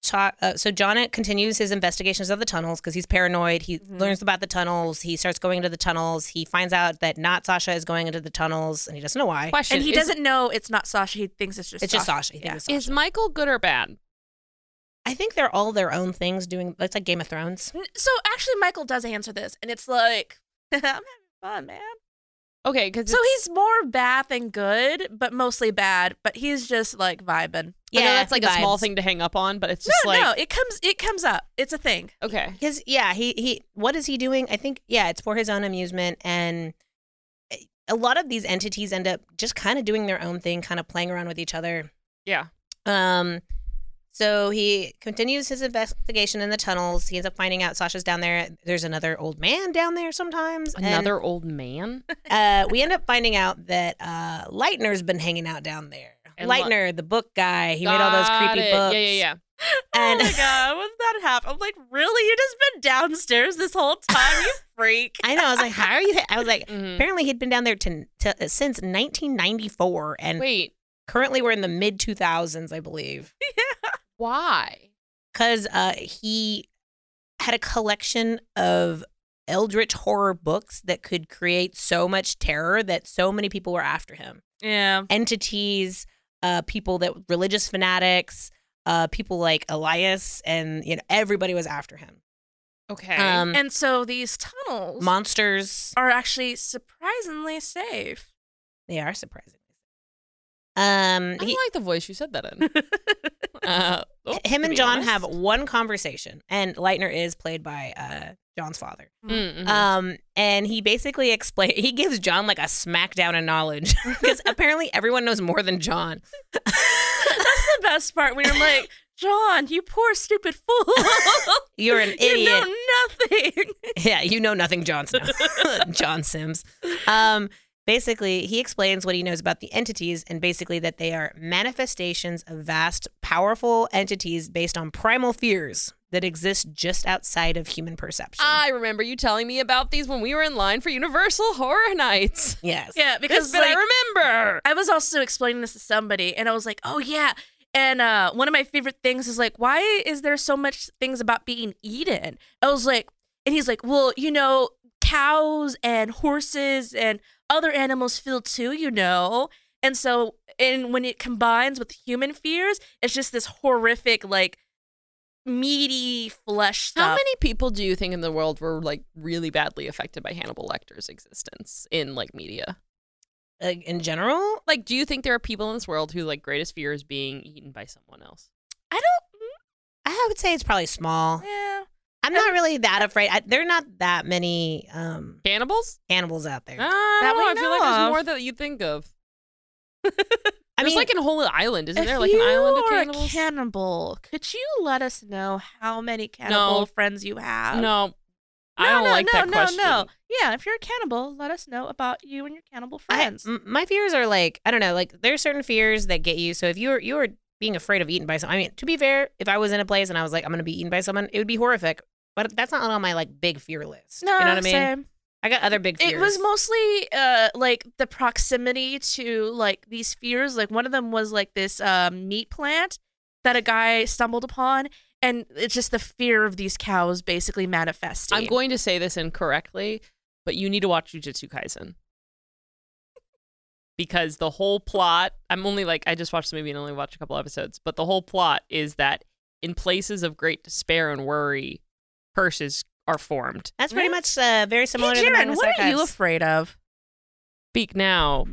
talk. Uh, so John continues his investigations of the tunnels because he's paranoid. He Mhm. learns about the tunnels. He starts going into the tunnels. He finds out that not Sasha is going into the tunnels, and he doesn't know why. Question: and he is- doesn't know it's not Sasha. He thinks it's just It's just Sasha. He thinks it's Is Michael good or bad? I think they're all their own things. Doing it's like Game of Thrones. So actually, Michael does answer this, and it's like, *laughs* I'm having fun, man. Okay, because So he's more bad than good, but mostly bad. But he's just like vibing. yeah, Yeah, that's like he a small thing to hang up on, but it's just no, like no, it comes, it comes up. It's a thing. okay. Because yeah, he he what is he doing? I think yeah, it's for his own amusement, and a lot of these entities end up just kind of doing their own thing, kind of playing around with each other. Yeah. Um, so he continues his investigation in the tunnels. He ends up finding out Sasha's down there. There's another old man down there sometimes. and, Another old man. *laughs* uh, we end up finding out that uh, Leitner's been hanging out down there. And Li- Leitner, the book guy, he made all those creepy it. books. Yeah, yeah, yeah. *laughs* And oh my *laughs* god, what's that happen? I'm like, really? You just been downstairs this whole time, you freak. I know. I was like, how are you? I was like, Mhm. apparently he'd been down there to, to, since 1994, and Wait, currently we're in the mid 2000s, I believe, why? because uh, he had a collection of eldritch horror books that could create so much terror that so many people were after him. Yeah. Entities, uh, people that religious fanatics, uh, people like Elias, and you know everybody was after him. Okay. Um, And so these tunnels monsters, are actually surprisingly safe. they are surprisingly Um, I he- don't like the voice you said that in. *laughs* Uh, oh, him and John honest. have one conversation, and Leitner is played by uh, John's father. Mm, mhm. Um, and he basically explains, *laughs* he gives John like a smackdown of knowledge *laughs* because apparently everyone knows more than John. That's the best part when you're like, John, you poor stupid fool. You're an idiot. you idiot. know nothing. Yeah, you know nothing, Jon Snow. John Sims. Um, basically, he explains what he knows about the entities and basically that they are manifestations of vast, powerful entities based on primal fears that exist just outside of human perception. I remember you telling me about these when we were in line for Universal Horror Nights. *laughs* yes. Yeah, Because because bit like, I remember. I was also explaining this to somebody, and I was like, "Oh yeah." And uh, one of my favorite things is like, why is there so much things about being eaten? I was like, and he's like, well, you know, cows and horses and other animals feel too, you know. And so, and when it combines with human fears, it's just this horrific, like meaty flesh stuff. How many people do you think in the world were like really badly affected by Hannibal Lecter's existence in like media? Like, in general, Like, do you think there are people in this world who like greatest fear is being eaten by someone else? I don't. Mm. I would say it's probably small. Yeah. I'm not really that afraid. I, there are not that many um, Cannibals? cannibals out there. I That don't know. I feel like there's of. more that you think of. *laughs* I mean, like in Holy Island, isn't there? Like an island of are cannibals? a cannibal, could you let us know how many cannibal friends you have? no, I don't no, like no, that no, question. no. Yeah, if you're a cannibal, let us know about you and your cannibal friends. m- my fears are like I don't know. Like there are certain fears that get you. So if you're you're being afraid of eaten by someone, I mean, to be fair, if I was in a place and I was like I'm gonna be eaten by someone, it would be horrific. But that's not on my like big fear list. no, you know what I mean? same. I got other big fears. It was mostly uh like the proximity to like these fears. Like one of them was like this um, meat plant that a guy stumbled upon, and it's just the fear of these cows basically manifesting. I'm going to say this incorrectly, but you need to watch Jujutsu Kaisen. Because the whole plot, I'm only like, I just watched the movie and only watched a couple episodes, but the whole plot is that in places of great despair and worry, curses are formed. That's pretty much uh, very similar Hey, to the Jaren, Magnus what are you afraid of? Speak now.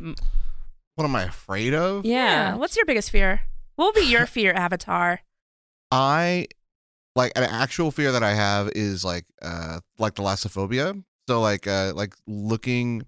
What am I afraid of? Yeah. What's your biggest fear? What will be your *laughs* fear, Avatar? I like an actual fear that I have is like uh like the thalassophobia. So like uh like looking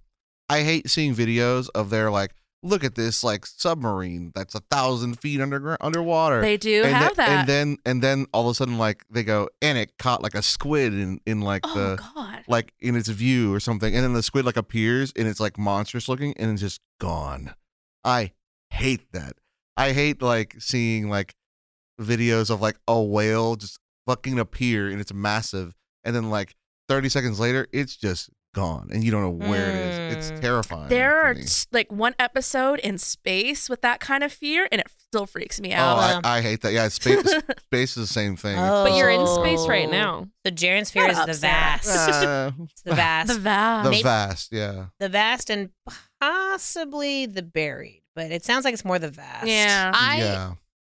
I hate seeing videos of their like look at this like submarine that's a thousand feet underground underwater. They do and have then, that. And then and then all of a sudden like they go and it caught like a squid in in like oh the God. like in its view or something, and then the squid like appears and it's like monstrous looking and it's just gone. I hate that. I hate like seeing like videos of like a whale just fucking appear and it's massive, and then like 30 seconds later it's just gone and you don't know where it is. It's Mm. terrifying. There are t- like one episode in space with that kind of fear, and it still freaks me Oh, out. I, I hate that. Yeah, space *laughs* space is the same thing. Oh. But you're in Oh. space right now. So Jaren's fear is the vast. uh, *laughs* *laughs* the vast. the vow. the vast, yeah. the vast and possibly the buried, but it sounds like it's more the vast. yeah. I yeah.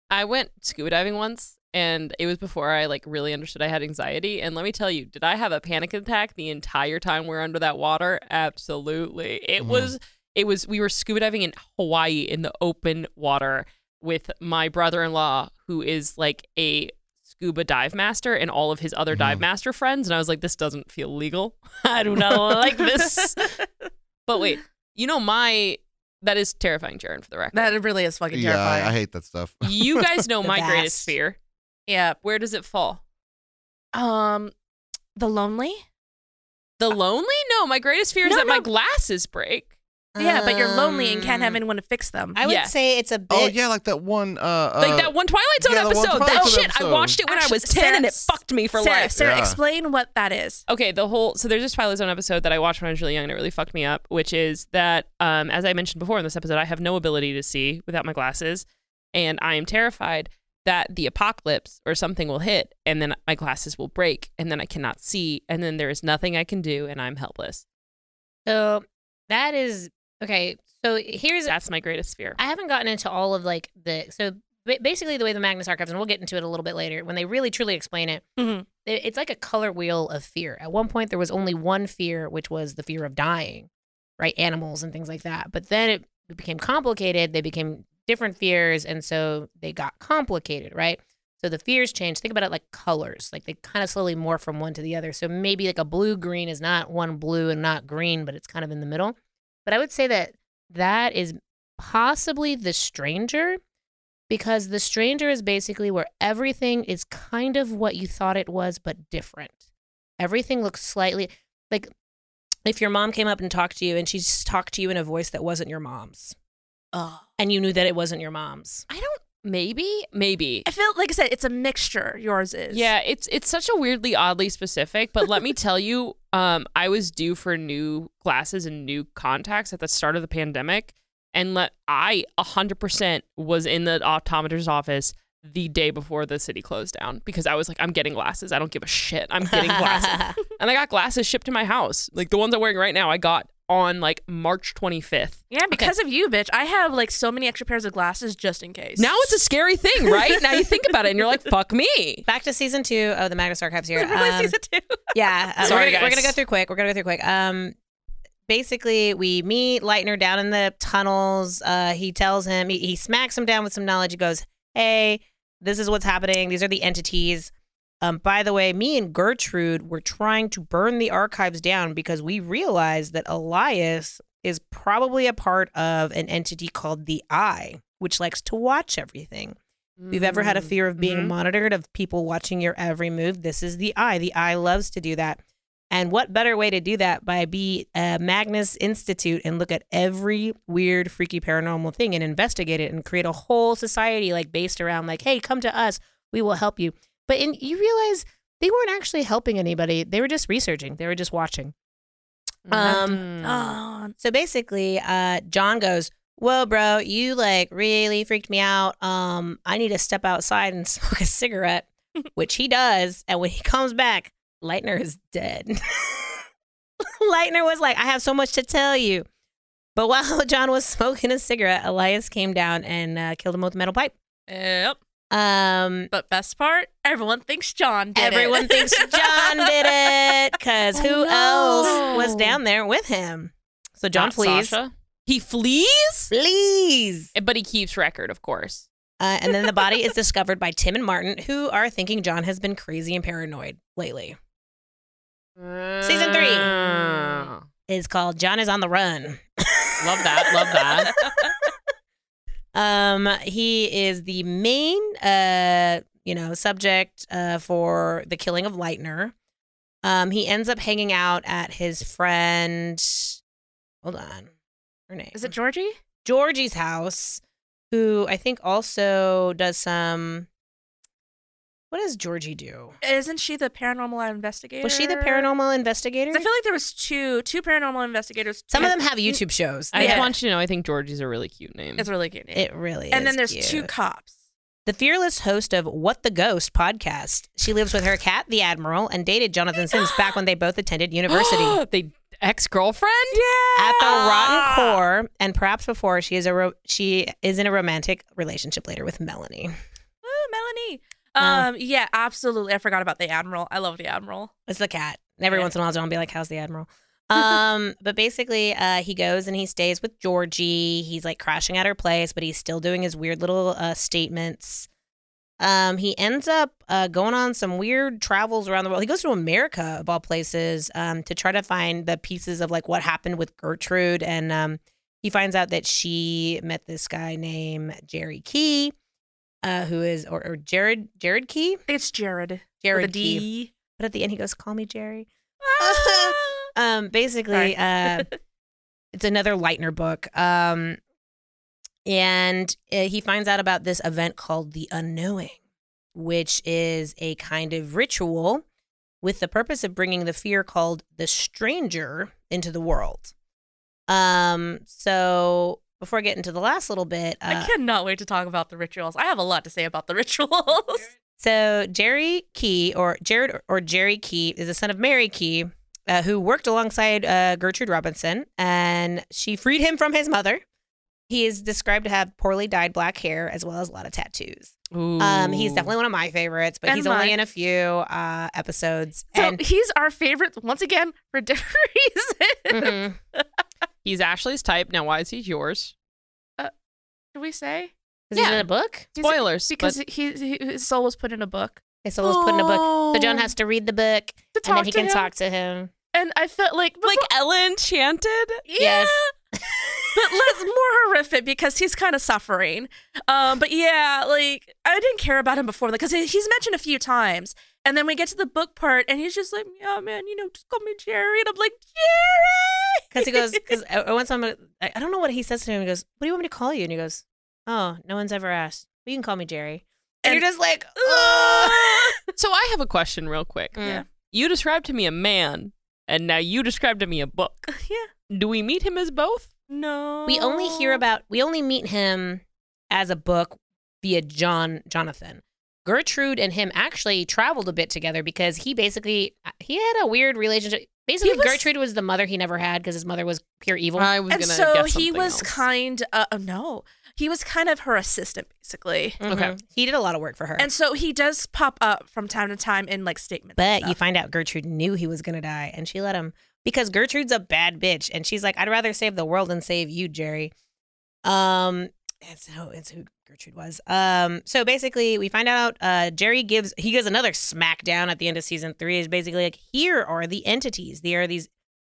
I went scuba diving once and it was before I like really understood I had anxiety and let me tell you, did I have a panic attack the entire time we are under that water? Absolutely. It Mhm. was it was we were scuba diving in Hawaii in the open water with my brother-in-law who is like a scuba dive master and all of his other dive Mhm. master friends and I was like this doesn't feel legal. *laughs* I do not like this. *laughs* But wait, you know my that is terrifying, Jaron, for the record. that really is fucking terrifying. I, I hate that stuff. you guys *laughs* know The my greatest fear. Yeah. Where does it fall? Um, the lonely. The lonely? No, my greatest fear is No, that my no. glasses break. Yeah, but you're lonely and can't have Um, anyone to fix them. I would Yeah. say it's a bit. Oh yeah, like that one. Uh, Like uh, that one Twilight Zone yeah, the one episode. Twilight that Zone shit, I episode. watched it when I was Actually, 10 and it Sarah- fucked me for Sarah, life. Sarah, Yeah. explain what that is. Okay, the whole so there's this Twilight Zone episode that I watched when I was really young and it really fucked me up, which is that um, as I mentioned before in this episode, I have no ability to see without my glasses, and I am terrified that the apocalypse or something will hit and then my glasses will break and then I cannot see and then there is nothing I can do and I'm helpless. So that is okay. So here's That's my greatest fear. I haven't gotten into all of like the so basically the way the Magnus Archives, and we'll get into it a little bit later when they really truly explain it. Mhm. it- It's like a color wheel of fear. At one point, there was only one fear, which was the fear of dying, right? Animals and things like that. But then it became complicated. They became different fears, and so they got complicated, right? So the fears change. Think about it like colors, like they kind of slowly morph from one to the other. So maybe like a blue green is not one blue and not green, but it's kind of in the middle. But I would say that that is possibly the stranger because the stranger is basically where everything is kind of what you thought it was, but different. Everything looks slightly like if your mom came up and talked to you and she talked to you in a voice that wasn't your mom's Oh. and you knew that it wasn't your mom's. I don't. Maybe. Maybe. I feel like I said, it's a mixture. Yours is. Yeah, it's it's such a weirdly oddly specific, but let me *laughs* tell you, um, I was due for new glasses and new contacts at the start of the pandemic, and let I hundred percent was in the optometrist's office the day before the city closed down because I was like, I'm getting glasses. I don't give a shit. I'm getting glasses, *laughs* and I got glasses shipped to my house. Like the ones I'm wearing right now, I got on like March 25th. Yeah, because of you, bitch. I have like so many extra pairs of glasses just in case. Now it's a scary thing, right? now you think about it, and you're like, *laughs* fuck me. Back to season two of the Magnus Archives here. *laughs* Really Um, season two. Yeah, uh, Sorry, we're, gonna, we're gonna go through quick. We're gonna go through quick. Um, basically, we meet Leitner down in the tunnels. Uh, he tells him he, he smacks him down with some knowledge. He goes, "Hey, this is what's happening. These are the entities." Um, by the way, me and Gertrude were trying to burn the archives down because we realized that Elias is probably a part of an entity called the Eye, which likes to watch everything. If you've ever had a fear of being Mhm. monitored, of people watching your every move, this is the eye. The eye loves to do that. And what better way to do that by be a Magnus Institute and look at every weird, freaky paranormal thing and investigate it and create a whole society like based around like, hey, come to us, we will help you. But in, you realize they weren't actually helping anybody; they were just researching. They were just watching. Um, Mm. Oh, So basically, uh, John goes, "Whoa, bro, you like really freaked me out. Um, I need to step outside and *laughs* smoke a cigarette," *laughs* which he does. And when he comes back, Leitner is dead. *laughs* Leitner was like, "I have so much to tell you," but while John was smoking a cigarette, Elias came down and uh, killed him with a metal pipe. Yep. Um, But best part, everyone thinks John did it. everyone thinks *laughs* John did it because Oh, who no. else was down there with him? So John Not flees. Sasha. He flees, Flees. but he keeps record, of course. Uh, and then the *laughs* body is discovered by Tim and Martin, who are thinking John has been crazy and paranoid lately. Season three. is called John is on the Run. Love that. Love that. *laughs* Um, he is the main, uh, you know, subject uh, for the killing of Leitner. Um, he ends up hanging out at his friend. Hold on, her name Is it Georgie? Georgie's house, who I think also does some. What does Georgie do? Isn't she the paranormal investigator? Was she the paranormal investigator? 'Cause I feel like there was two two paranormal investigators. Some of them have YouTube shows. I Yeah. just want you to know, I think Georgie's a really cute name. It's really cute. name. It really and is then there's cute. two cops. The fearless host of What the Ghost podcast. She lives with her cat, the Admiral, and dated Jonathan Sims back when they both attended university. *gasps* they ex girlfriend. Yeah. At the rotten core, and perhaps before, she is a ro- she is in a romantic relationship later with Melanie. Ooh, Melanie. Uh. Um, yeah, absolutely. I forgot about the admiral. I love the admiral. It's the cat. Every Yeah. once in a while, John will be like, "How's the Admiral?" *laughs* Um, but basically, uh, he goes and he stays with Georgie. He's like crashing at her place, but he's still doing his weird little uh, statements. Um, he ends up uh, going on some weird travels around the world. He goes to America of all places um, to try to find the pieces of like what happened with Gertrude, and um, he finds out that she met this guy named Gerry Keay, uh, who is or, or Jared Jared Keay, It's Jared. Jared Keay. D. But at the end, he goes, "Call me Gerry." Ah. *laughs* Um, basically, uh, *laughs* it's another Leitner book. Um, and uh, he finds out about this event called the Unknowing, which is a kind of ritual with the purpose of bringing the fear called the stranger into the world. Um, so before getting to the last little bit, uh, I cannot wait to talk about the rituals. I have a lot to say about the *laughs* rituals. So Gerry Keay, or Jared or Gerry Keay, is the son of Mary Keay, uh, who worked alongside uh, Gertrude Robinson, and she freed him from his mother. He is described to have poorly dyed black hair as well as a lot of tattoos. Um, he's definitely one of my favorites, but And he's mine. only in a few uh, episodes. So and he's our favorite once again for different *laughs* reasons. Mhm. *laughs* He's Ashley's type. Now, why is he yours? Did we say? Is he in a book? He's- Spoilers, because but- he, he his soul was put in a book. His soul let's put in a book. So John Oh. has to read the book, To and then he can him. talk to him. And I felt like like Ella Enchanted. yeah, Yes. but less more horrific because he's kind of suffering. Um, but yeah, like I didn't care about him before because he's mentioned a few times, and then we get to the book part, and he's just like, "Yeah, man, you know, just call me Gerry," and I'm like, "Gerry," Because he goes, because *laughs* I once I'm, I I don't know what he says to him. He goes, "What do you want me to call you?" And he goes, "Oh, no one's ever asked. Well, you can call me Gerry." And, And- you're just like, *laughs* So I have a question real quick. Mm. Yeah. You described to me a man, and now you described to me a book. *laughs* yeah, Do we meet him as both? no, we only hear about, we only meet him as a book via John Jonathan. Gertrude and him actually traveled a bit together because he basically he had a weird relationship. Basically, was- Gertrude was the mother he never had because his mother was pure evil. I was and gonna so guess he was else. kind. Uh, uh, no, he was kind of her assistant, basically. okay. Mhm. he did a lot of work for her. And so he does pop up from time to time in like statements. But you find out Gertrude knew he was gonna die, and she let him because Gertrude's a bad bitch, and she's like, "I'd rather save the world than save you, Gerry." Um, it's who it's who Gertrude was. Um, so basically, we find out uh, Gerry gives he gives another smackdown at the end of season three. Is basically like, here are the entities. There are these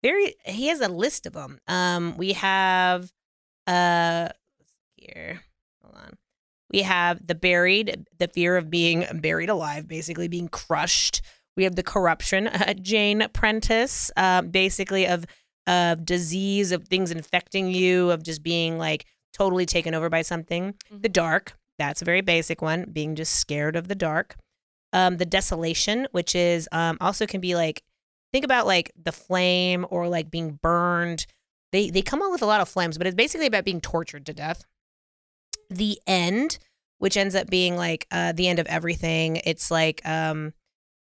very. He has a list of them. Um, we have uh here. Hold on. We have the buried, the fear of being buried alive, basically being crushed. We have the corruption, *laughs* uh, Jane Prentice, uh, basically of of disease, of things infecting you, of just being like totally taken over by something. The dark, that's a very basic one, being just scared of the dark. Um, the desolation, which is um, also can be like think about like the flame or like being burned. They they come out with a lot of flames, but it's basically about being tortured to death. The end, which ends up being like uh, the end of everything. It's like um,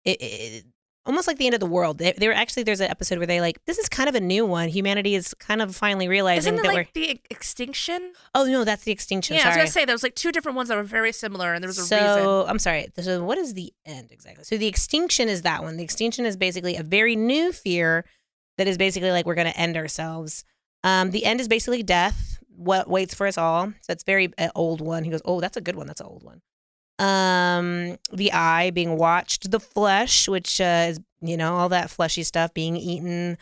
it, it, almost like the end of the world. They, they were actually there's an episode where they like this is kind of a new one. Humanity is kind of finally realizing Isn't it that like we're the extinction? oh no, that's the extinction. yeah, I was gonna say there was like two different ones that were very similar, and there was a so reason. I'm sorry. So what is the end exactly? So the extinction is that one. The extinction is basically a very new fear that is basically like we're going to end ourselves. Um, the end is basically death. What waits for us all? So it's very uh, old one. He goes, oh, that's a good one. That's an old one. Um, the eye being watched, the flesh, which uh, is you know all that fleshy stuff being eaten,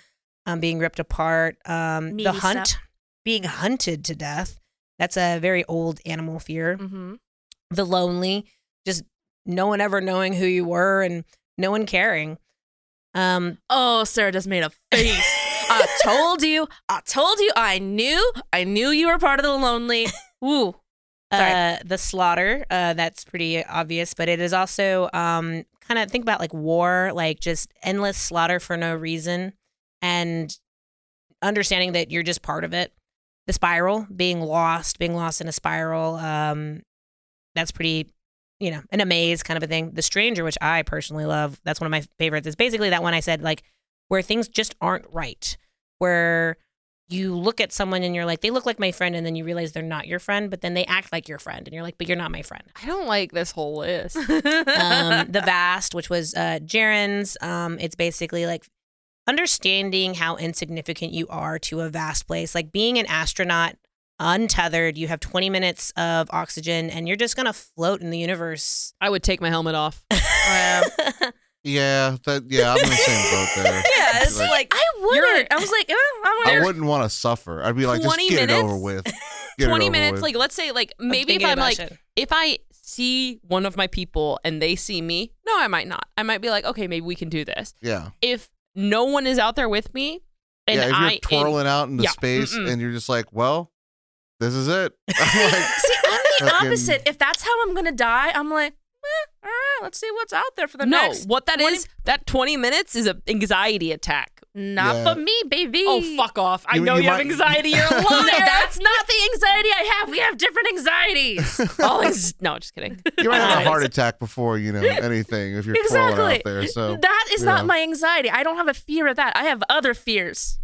um, being ripped apart. Um, the hunt, stuff. being hunted to death. That's a very old animal fear hmm the lonely, just no one ever knowing who you were and no one caring. Um, Oh, Sarah just made a face. I *laughs* told you. I told you. I knew. I knew you were part of the lonely. *laughs* Ooh. Uh, the slaughter, uh, that's pretty obvious, but it is also um, kind of think about like war, like just endless slaughter for no reason, and understanding that you're just part of it. The spiral, being lost, being lost in a spiral, um, that's pretty, you know, an amaze kind of a thing. The stranger, which I personally love, that's one of my favorites. It's basically that one I said, like, where things just aren't right, where you look at someone and you're like, they look like my friend, and then you realize they're not your friend, but then they act like your friend, and you're like, but you're not my friend. I don't like this whole list. *laughs* Um, the vast, which was uh, Jaren's, um, it's basically like understanding how insignificant you are to a vast place, like being an astronaut. Untethered, you have 20 minutes of oxygen, and you're just gonna float in the universe. I would take my helmet off. *laughs* Yeah, that yeah, I'm in the same boat there. *laughs* Yeah, it's Like, like I wouldn't. I was like, oh, I'm I wouldn't want to suffer. I'd be like, just 20 get it over with. *laughs* Get 20 over minutes, with. like let's say like maybe if I'm like shit. if I see one of my people and they see me, no, I might not. I might be like, okay, maybe we can do this. yeah, If no one is out there with me, and yeah. If you're I and- twirling out into yeah, space mm-mm. and you're just like, well, this is it. *laughs* I'm like, *laughs* See, I'm the Fucking- opposite. If that's how I'm gonna die, I'm like, all right, let's see what's out there for the no, next. what that 20 is, that 20 minutes is an anxiety attack. Not Yeah. for me, baby. Oh, fuck off. I You- know you you, have might- anxiety. You're a No, *laughs* liar. that's not the anxiety I have. We have different anxieties. *laughs* All anx- no, just kidding. you might have a heart *laughs* attack before you know anything if you're twirling exactly. out there. So that is yeah. not my anxiety. I don't have a fear of that. I have other fears.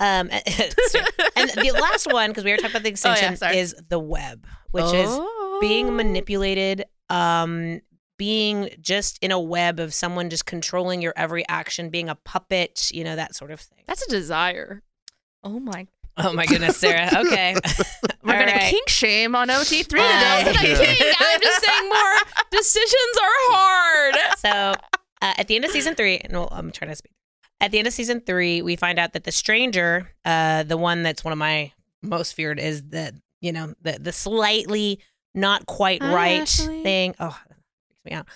Um, and the last one, because we were talking about the Oh, yeah, is the web, which is Oh. being manipulated, um, being just in a web of someone just controlling your every action, being a puppet, you know, that sort of thing. That's a desire. Oh my. Oh my goodness, Sarah. *laughs* Okay. We're All gonna kink shame on OT3 today. Uh, I'm. I'm just saying more *laughs* decisions are hard. so uh, at the end of season three, no, I'm trying to speak. At the end of season three, we find out that the stranger, uh, the one that's one of my most feared, is the you know the the slightly not quite Hi, right Ashley. thing. Oh, freaks me out.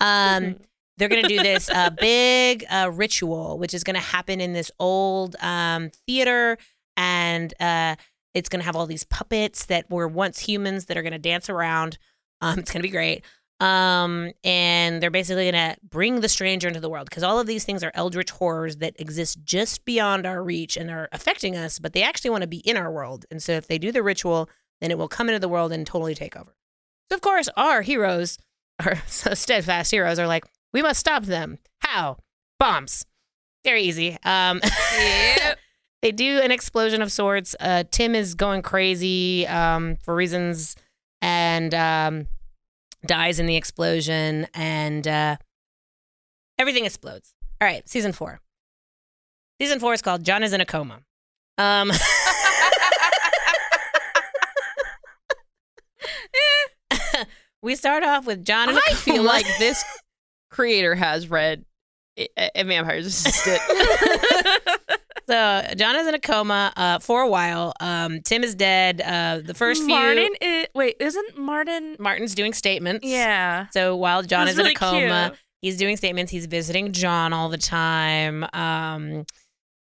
Um, they're gonna do this uh, *laughs* big uh, ritual, which is gonna happen in this old um, theater, and uh, it's gonna have all these puppets that were once humans that are gonna dance around. Um, it's gonna be great. Um, and they're basically gonna bring the stranger into the world because all of these things are eldritch horrors that exist just beyond our reach and are affecting us, but they actually want to be in our world. And so if they do the ritual, then it will come into the world and totally take over. So of course, our heroes, our *laughs* steadfast heroes, are like, we must stop them. How? Bombs. Very easy. Um, Yep. *laughs* they do an explosion of sorts. Uh, Tim is going crazy um, for reasons and um, dies in the explosion, and uh, everything explodes. All right, season four. Season four is called John is in a coma. Um, *laughs* we start off with John in a I coma. *laughs* feel like this creator has read a, Vampire's Assistant. *laughs* So John is in a coma uh, for a while. Um, Tim is dead. Uh, the first few Martin. i- wait, isn't Martin? Martin's doing statements. Yeah. So while John It's is in a coma, cute. he's doing statements. He's visiting John all the time. Um,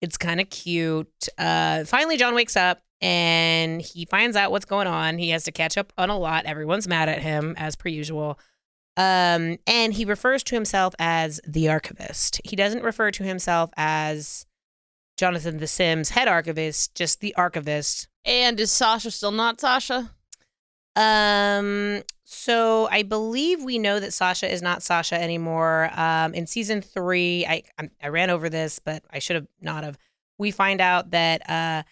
it's kind of cute. Uh, finally, John wakes up and he finds out what's going on. He has to catch up on a lot. Everyone's mad at him as per usual. Um, and he refers to himself as the archivist. He doesn't refer to himself as Jonathan the Sims head archivist, just the archivist. and is Sasha still not Sasha? Um, so I believe we know that Sasha is not Sasha anymore. Um, in season three, I I, I ran over this, but I should have not have. We find out that uh,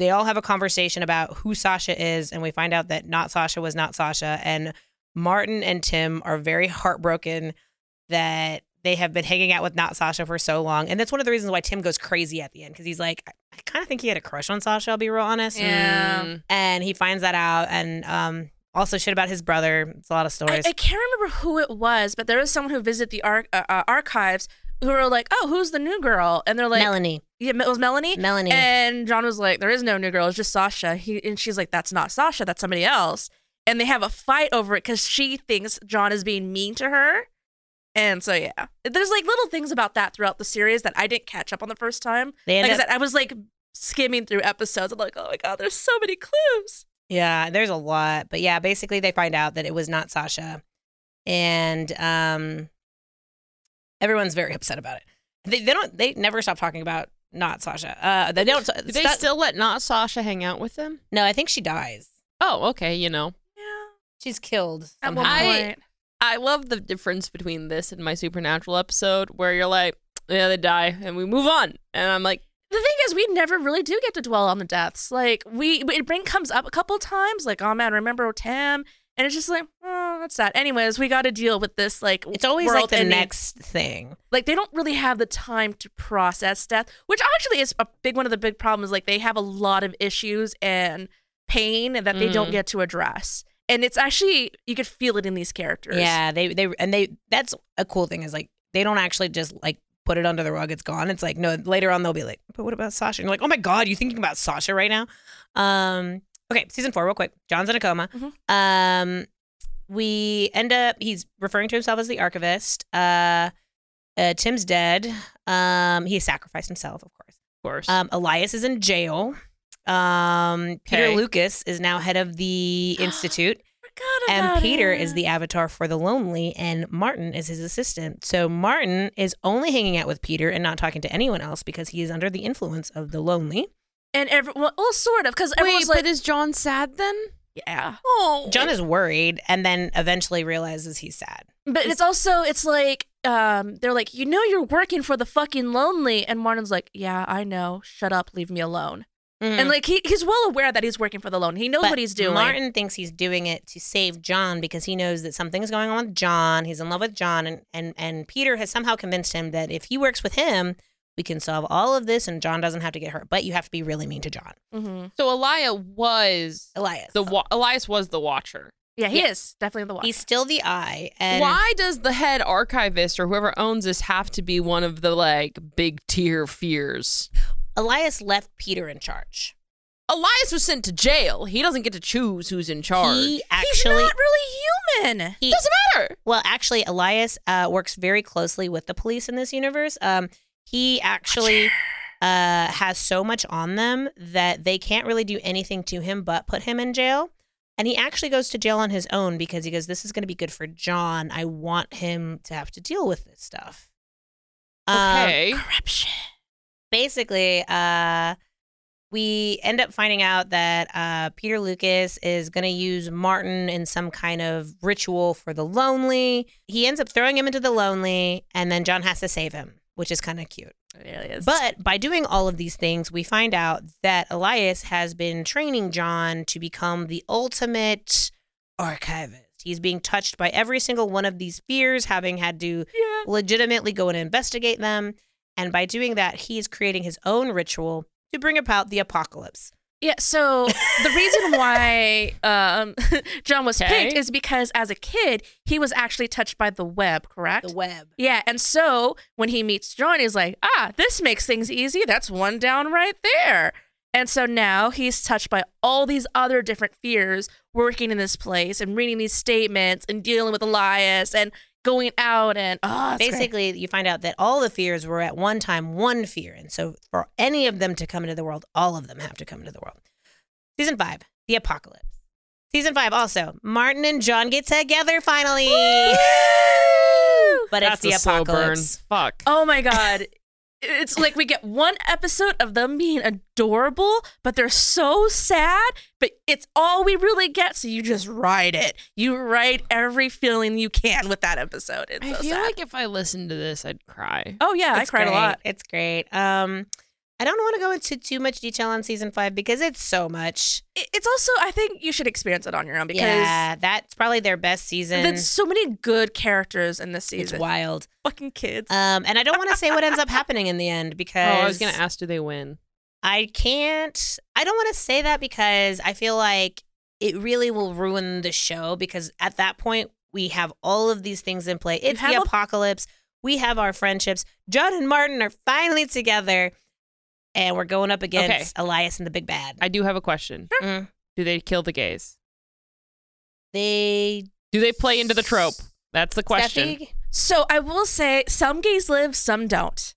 they all have a conversation about who Sasha is, and we find out that not Sasha was not Sasha, and Martin and Tim are very heartbroken that they have been hanging out with not Sasha for so long, and that's one of the reasons why Tim goes crazy at the end because he's like, I, I kind of think he had a crush on Sasha. I'll be real honest Yeah. Mm. and he finds that out and um also shit about his brother it's a lot of stories I can't remember who it was, but there was someone who visited the arch- uh, uh, archives who were like, "Oh, who's the new girl?" And they're like, melanie "Yeah, it was Melanie." melanie And John was like, "There is no new girl. It's just Sasha." He and she's like, "That's not Sasha. That's somebody else." And they have a fight over it because she thinks John is being mean to her. And so yeah, there's like little things about that throughout the series that I didn't catch up on the first time. they Like I said, I was like skimming through episodes. I'm like, oh my god, there's so many clues. yeah there's a lot but yeah basically they find out that it was not sasha and um everyone's very upset about it they, they don't they never stop talking about not sasha uh they don't Do they stu- still let not Sasha hang out with them? no i think she dies Oh, okay. You know, Yeah. she's killed At somehow. one I- point. I love the difference between this and my Supernatural episode, where you're like, yeah, they die, and we move on, and I'm like, the thing is, we never really do get to dwell on the deaths. Like we, it bring comes up a couple times. Like, oh man, remember Tam? And it's just like, oh, that's sad. Anyways, we got to deal with this. Like, it's always like the world-ending- next thing Like, they don't really have the time to process death, which actually is a big one of the big problems. Like, they have a lot of issues and pain that they don't Mhm. get to address. And it's actually you could feel it in these characters. Yeah, they they and they that's a cool thing is like they don't actually just like put it under the rug. It's gone. It's like no. Later on, they'll be like, but what about Sasha? And you're like, oh my god, you thinking about Sasha right now? Um. Okay, season four, real quick. John's in a coma. Mhm. Um. We end up. He's referring to himself as the archivist. Uh. uh Tim's dead. Um. He sacrificed himself, of course. of course. Um. Elias is in jail. Um. Peter Okay. Lukas is now head of the *gasps* institute and about Peter is the avatar for the lonely, and Martin is his assistant. So Martin is only hanging out with Peter and not talking to anyone else because he is under the influence of the lonely. and every well, well sort of because Wait, everyone's like, but is John sad then? Yeah. Oh, John is worried and then eventually realizes he's sad. But it's also it's like um they're like you know you're working for the fucking lonely and Martin's like yeah I know shut up leave me alone and like he, he's well aware that he's working for the lonely he knows Mm-hmm. But what he's doing Martin thinks he's doing it to save John because he knows that something's going on with John. He's in love with John, and and and Peter has somehow convinced him that if he works with him, We can solve all of this, and John doesn't have to get hurt. But you have to be really mean to John, Mm-hmm. So Elia was Elias. the wa- Elias was the watcher. Yeah, he Yes. is definitely the one. He's still the eye, and Why does the head archivist or whoever owns this have to be one of the like big tier fears? Elias left Peter in charge. Elias was sent to jail. He doesn't get to choose who's in charge. He He's actually not really human. he, doesn't matter. Well, actually, Elias uh, works very closely with the police in this universe. Um, he actually uh, has so much on them that they can't really do anything to him but put him in jail. And he actually goes to jail on his own because he goes, This is going to be good for John. I want him to have to deal with this stuff. Um, Okay. Corruption. basically, uh, we end up finding out that uh, Peter Lukas is going to use Martin in some kind of ritual for the lonely. He ends up throwing him into the lonely, and then John has to save him, which is kind of cute. It really is. But by doing all of these things, we find out that Elias has been training John to become the ultimate archivist. He's being touched by every single one of these fears, having had to yeah. legitimately go and investigate them. And by doing that, he's creating his own ritual to bring about the apocalypse. Yeah, so the reason *laughs* why um, *laughs* John was Okay. picked is because as a kid, he was actually touched by the web, correct? The web. Yeah, and so when he meets John, he's like, ah, this makes things easy. That's one down right there. And so now he's touched by all these other different fears working in this place and reading these statements and dealing with Elias and going out and ah, oh, it's great. Basically, you find out that all the fears were at one time one fear. And so for any of them to come into the world, all of them have to come into the world. Season five, the apocalypse. Season five, also, Martin and John get together finally. *laughs* But it's That's the a slow burn. apocalypse. Fuck. Oh my god. It's like we get one episode of them being adorable, but they're so sad, but it's all we really get. So you just ride it. You ride every feeling you can with that episode. It's I so feel sad. like if I listened to this, I'd cry. oh yeah, I cried great. a lot. It's great. Um, I don't want to go into too much detail on season five because it's so much. It's also I think you should experience it on your own because yeah, that's probably their best season. there's so many good characters in this season. it's wild. Fucking kids. Um, and I don't want to say what ends up *laughs* happening in the end because Oh, I was gonna ask, do they win? I can't. I don't want to say that because I feel like it really will ruin the show because at that point we have all of these things in play. It's the have a- apocalypse. We have our friendships. John and Martin are finally together, and we're going up against Elias and the Big Bad. I do have a question. Mm. Do they kill the gays? They Do they play into the trope? That's the question. Steffi? so I will say some gays live, some don't.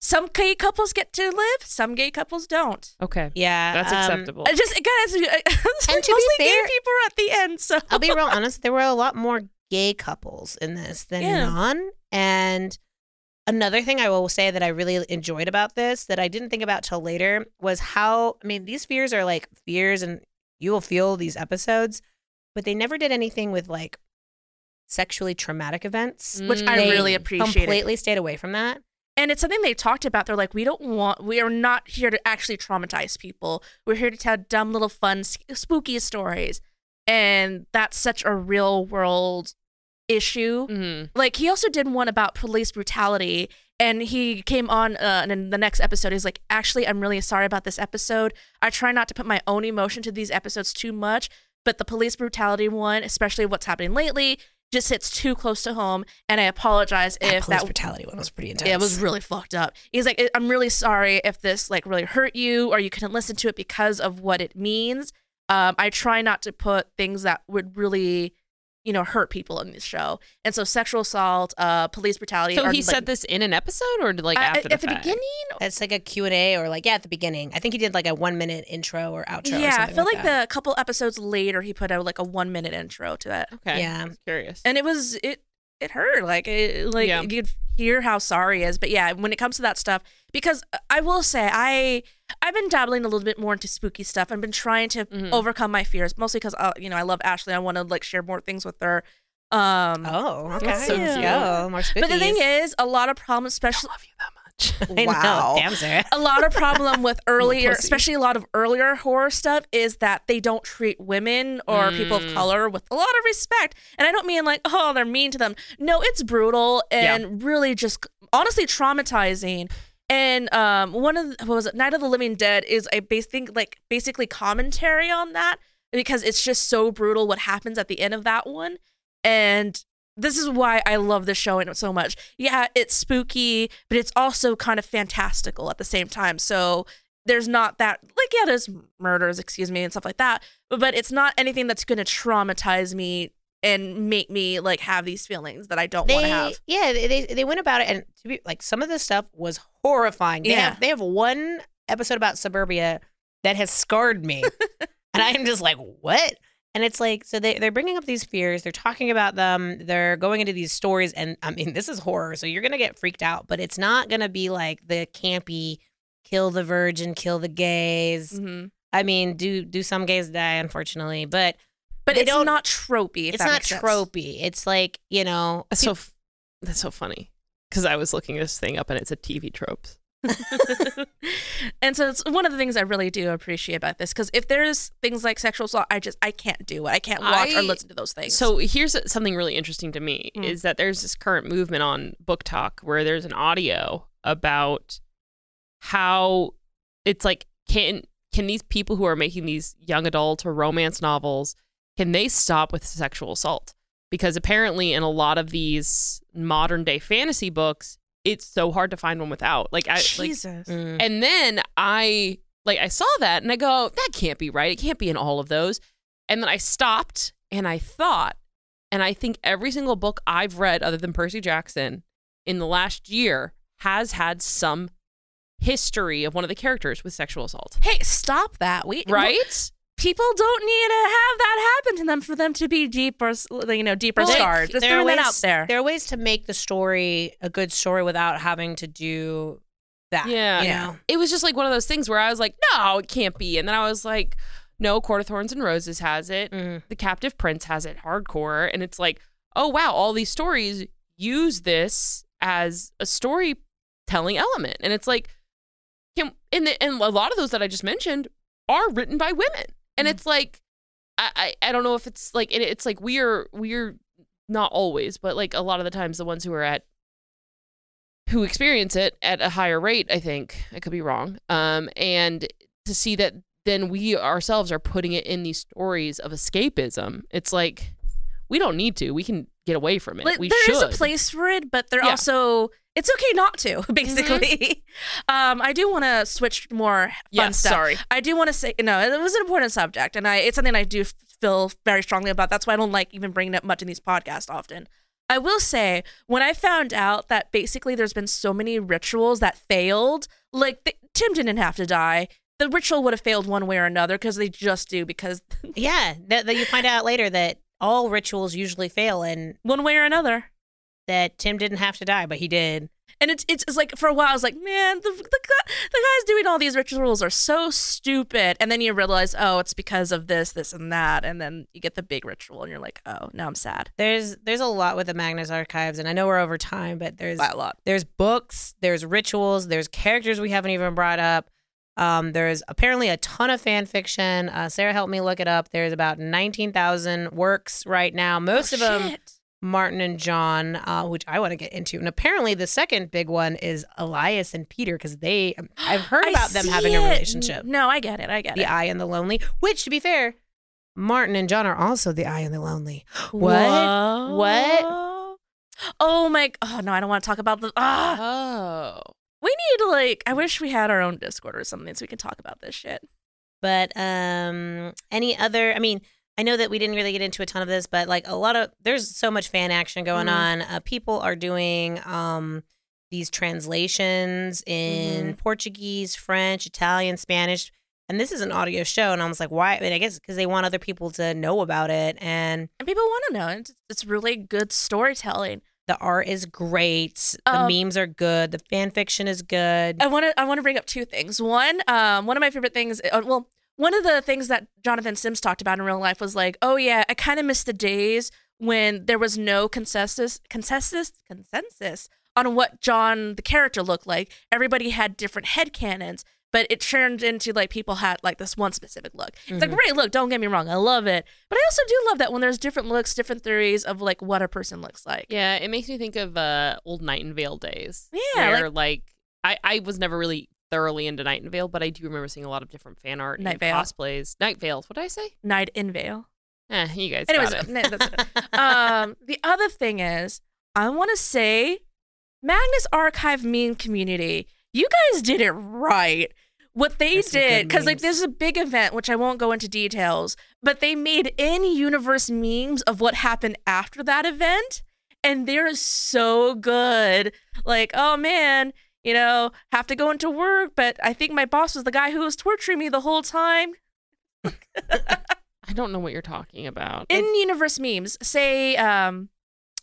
Some gay couples get to live, some gay couples don't. Okay. Yeah, That's um, acceptable. I just guys, *laughs* And to be mostly gay fair- people are at the end. So I'll be real *laughs* honest. There were a lot more gay couples in this than Yeah. non. And another thing I will say that I really enjoyed about this that I didn't think about till later was how I mean these fears are like fears, and you will feel these episodes, but they never did anything with like sexually traumatic events. which I mm. They really appreciate. Completely stayed away from that. And it's something they talked about. They're like, we don't want, we are not here to actually traumatize people. We're here to tell dumb little fun, s- spooky stories. And that's such a real world issue. Mhm. Like, he also did one about police brutality. And he came on uh, and in the next episode. He's like, actually, I'm really sorry about this episode. I try not to put my own emotion to these episodes too much. But the police brutality one, especially what's happening lately, just hits too close to home. And I apologize That if police that brutality one was pretty intense. Yeah, it was really fucked up. He's like, I'm really sorry if this like really hurt you or you couldn't listen to it because of what it means. Um, I try not to put things that would really, you know, hurt people in this show. And so sexual assault, uh, police brutality. So are, he like, said this in an episode or like after at, the at the beginning. It's like a Q&A or like, yeah, at the beginning. I think he did like a one minute intro or outro. or yeah, I feel like, that. the couple episodes later he put out like a one minute intro to that, Okay. Yeah. I was curious. and it was it it hurt like it, like Yeah. you could hear how sorry he is but yeah when it comes to that stuff because i will say i i've been dabbling a little bit more into spooky stuff i've been trying to Mhm. overcome my fears mostly because uh, you know i love ashley i want to like share more things with her um Oh, okay. That's so Let's More spookies. but the thing is a lot of problems especially love you that much. *laughs* I know. wow Damn, Sarah. a lot of problem with *laughs* earlier, especially a lot of earlier horror stuff, is that they don't treat women or people of Mm. color with a lot of respect. And I don't mean like, oh, they're mean to them. No, it's brutal and really just honestly traumatizing. And um, one of the, what was it? Night of the Living Dead is a basic like basically commentary on that because it's just so brutal what happens at the end of that one. And this is why I love this show and so much. Yeah, it's spooky, but it's also kind of fantastical at the same time. So there's not that like yeah, there's murders, excuse me, and stuff like that. But but it's not anything that's going to traumatize me and make me like have these feelings that I don't want to have. yeah, they, they went about it, and to be like some of the stuff was horrifying. They Yeah. have they have one episode about suburbia that has scarred me, *laughs* and I'm just like, what? And it's like, so they they're bringing up these fears, they're talking about them, they're going into these stories, and I mean, this is horror, so you're gonna get freaked out, but it's not gonna be like the campy, kill the virgin, kill the gays. hmm I mean, do do some gays die, unfortunately, but But it's not tropey. if it's that not tropey. It's like you know, so that's so funny because I was looking this thing up and it's a TV tropes. *laughs* and so it's one of the things I really do appreciate about this because if there's things like sexual assault, I just I can't do it. I can't watch or listen to those things. So here's something really interesting to me Mm. is that there's this current movement on BookTok where there's an audio about how it's like can can these people who are making these young adult or romance novels can they stop with sexual assault? Because apparently in a lot of these modern day fantasy books, it's so hard to find one without. Like I like Jesus. mm. and then I like I saw that and I go, that can't be right. It can't be in all of those. And then I stopped and I thought, and I think every single book I've read other than Percy Jackson in the last year has had some history of one of the characters with sexual assault. Hey, stop that. We Right? People don't need to have that happen to them for them to be deeper, you know, deeper Well, scarred. Just there are that ways- out there. There are ways to make the story a good story without having to do that. Yeah. you Yeah. know? It was just like one of those things where I was like, no, it can't be. And then I was like, no, Court of Thorns and Roses has it. Mhm. The Captive Prince has it hardcore. And it's like, oh, wow, all these stories use this as a storytelling element. And it's like, can, and, the, and a lot of those that I just mentioned are written by women. And it's like, I, I, I don't know if it's like, it, it's like we're, we're not always, but like a lot of the times the ones who are at, who experience it at a higher rate, I think. I could be wrong. Um, and to see that then we ourselves are putting it in these stories of escapism. It's like we don't need to. We can get away from it. Like, we there should. is a place for it, but there Yeah. also it's okay not to. *laughs* Basically, um, I do want to switch more fun Yes, stuff. sorry. I do want to say no. It was an important subject, and I it's something I do feel very strongly about. That's why I don't like even bringing it up much in these podcasts often. I will say when I found out that basically there's been so many rituals that failed, like th- Tim didn't have to die. The ritual would have failed one way or another because they just do because *laughs* Yeah. That, that you find out later that all rituals usually fail in one way or another. That Tim didn't have to die, but he did. And it's, it's it's like for a while I was like, man, the, the the guys doing all these rituals are so stupid. And then you realize, oh, it's because of this, this, and that. And then you get the big ritual, and you're like, oh, now I'm sad. There's there's a lot with the Magnus Archives, and I know we're over time, but there's By a lot. there's books, there's rituals, there's characters we haven't even brought up. Um, there's apparently a ton of fan fiction. Uh, Sarah helped me look it up. There's about 19,000 works right now. Most of them Shit. Martin and John, uh, which I want to get into. And apparently, the second big one is Elias and Peter because they, I've heard about them see having a relationship. No, I get it. I get The it. The eye and the Lonely, which, to be fair, Martin and John are also the Eye and the Lonely. What? Whoa. What? Oh my! Oh no, I don't want to talk about the. Ah, Oh. we need like. I wish we had our own Discord or something so we can talk about this shit. But um, any other? I mean, I know that we didn't really get into a ton of this, but like a lot of there's so much fan action going Mhm. on. Uh, people are doing um these translations in Portuguese, French, Italian, Spanish, and this is an audio show. And I was like, why? I mean, I guess because they want other people to know about it, and And people want to know. It's, it's really good storytelling. the art is great. Um, the memes are good. The fan fiction is good. I want to I want to bring up two things. One, um, one of my favorite things. Uh, well, one of the things that Jonathan Sims talked about in real life was like, oh yeah, I kind of miss the days when there was no consensus, consensus, consensus on what John the character looked like. Everybody had different head canons, but it turned into like people had like this one specific look. It's a Mhm. great look. Don't get me wrong, I love it. But I also do love that when there's different looks, different theories of like what a person looks like. Yeah, it makes me think of uh, old Nightingale days. Yeah, where like, I I was never really thoroughly into Night and Vale, but I do remember seeing a lot of different fan art Night and Vale. cosplays. Night Vale. What did I say? Night in Vale. Eh, you guys Anyways, got it. no, that's it. *laughs* um, the other thing is, I want to say, Magnus Archive meme community, you guys did it right. What they There's some good did, because like memes. there's a big event which I won't go into details, but they made in-universe memes of what happened after that event, and they're so good. Like, oh man, you know, have to go into work, but I think my boss was the guy who was torturing me the whole time. I don't know what you're talking about. in universe memes say um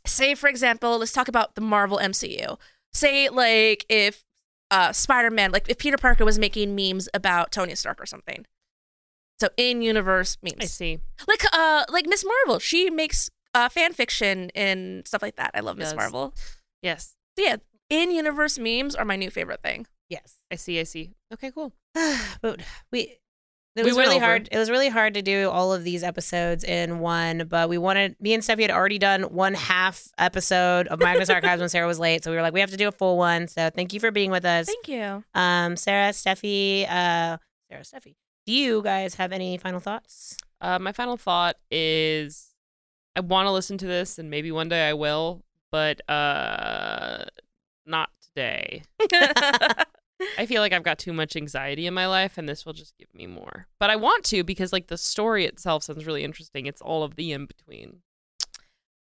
say for example let's talk about the marvel mcu say like if uh spider-man like if peter parker was making memes about tony stark or something. So in universe memes. I see. like uh like miss marvel she makes uh fan fiction and stuff like that. I love miss marvel. Yes, so yeah in universe memes are my new favorite thing Yes. I see. I see. Okay, cool. *sighs* but we it We was went really over. hard. It was really hard to do all of these episodes in one, but we wanted me and Steffi had already done one half episode of Magnus *laughs* Archives when Sarah was late, so we were like, we have to do a full one. So thank you for being with us. thank you Um, Sarah, Steffi, uh, Sarah, Steffi. Do you guys have any final thoughts? Uh, my final thought is, I want to listen to this, and maybe one day I will, but uh, not today. *laughs* I feel like I've got too much anxiety in my life, and this will just give me more. But I want to because, like, the story itself sounds really interesting. It's all of the in between.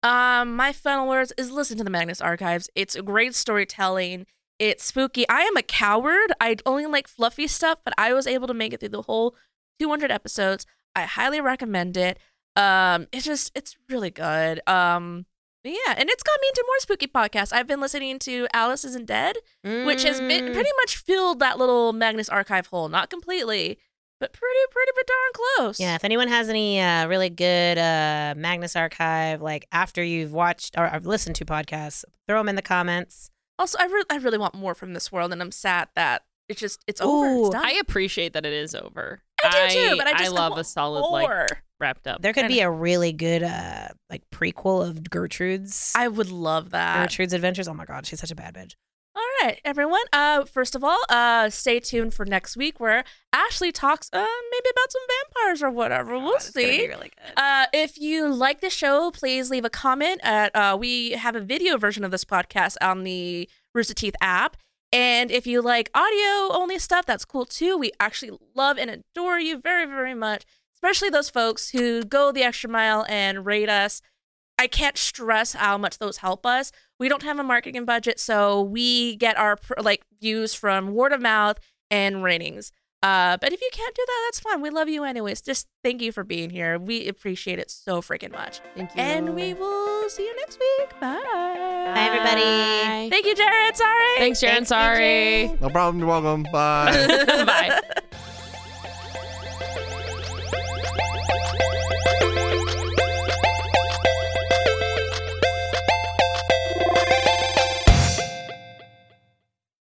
Um, my final words is listen to the Magnus Archives. It's great storytelling. It's spooky. I am a coward. I only like fluffy stuff, but I was able to make it through the whole 200 episodes. I highly recommend it. Um, it's just it's really good. Um, yeah, and it's got me into more spooky podcasts. I've been listening to Alice Isn't Dead, which has been Mm. pretty much filled that little Magnus Archive hole. Not completely, but pretty, pretty, pretty darn close. Yeah, if anyone has any uh, really good uh, Magnus Archive, like after you've watched or, or listened to podcasts, throw them in the comments. Also, I, re- I really want more from this world, and I'm sad that it's just it's over. It's done. I appreciate that it is over. I do too, but I just love want a solid like more. Wrapped up. There could be a really good uh, like prequel of Gertrude's I would love that. Gertrude's Adventures. Oh my god, she's such a bad bitch. All right, everyone. Uh, first of all, uh, stay tuned for next week where Ashley talks uh maybe about some vampires or whatever. We'll gonna be see. really good. Uh, if you like the show, please leave a comment. At uh, we have a video version of this podcast on the Rooster Teeth app. And if you like audio only stuff, that's cool too. We actually love and adore you very, very much, especially those folks who go the extra mile and rate us. I can't stress how much those help us. We don't have a marketing budget, so we get our like views from word of mouth and ratings. Uh, but if you can't do that, that's fine. We love you anyways. Just thank you for being here. We appreciate it so freaking much. Thank you. And we will see you next week. Bye. Bye, everybody. Thank you, Jared. Sorry. Thanks, Jared. Thanks, AJ. Sorry. No problem. You're welcome. Bye. *laughs* *laughs* Bye. *laughs*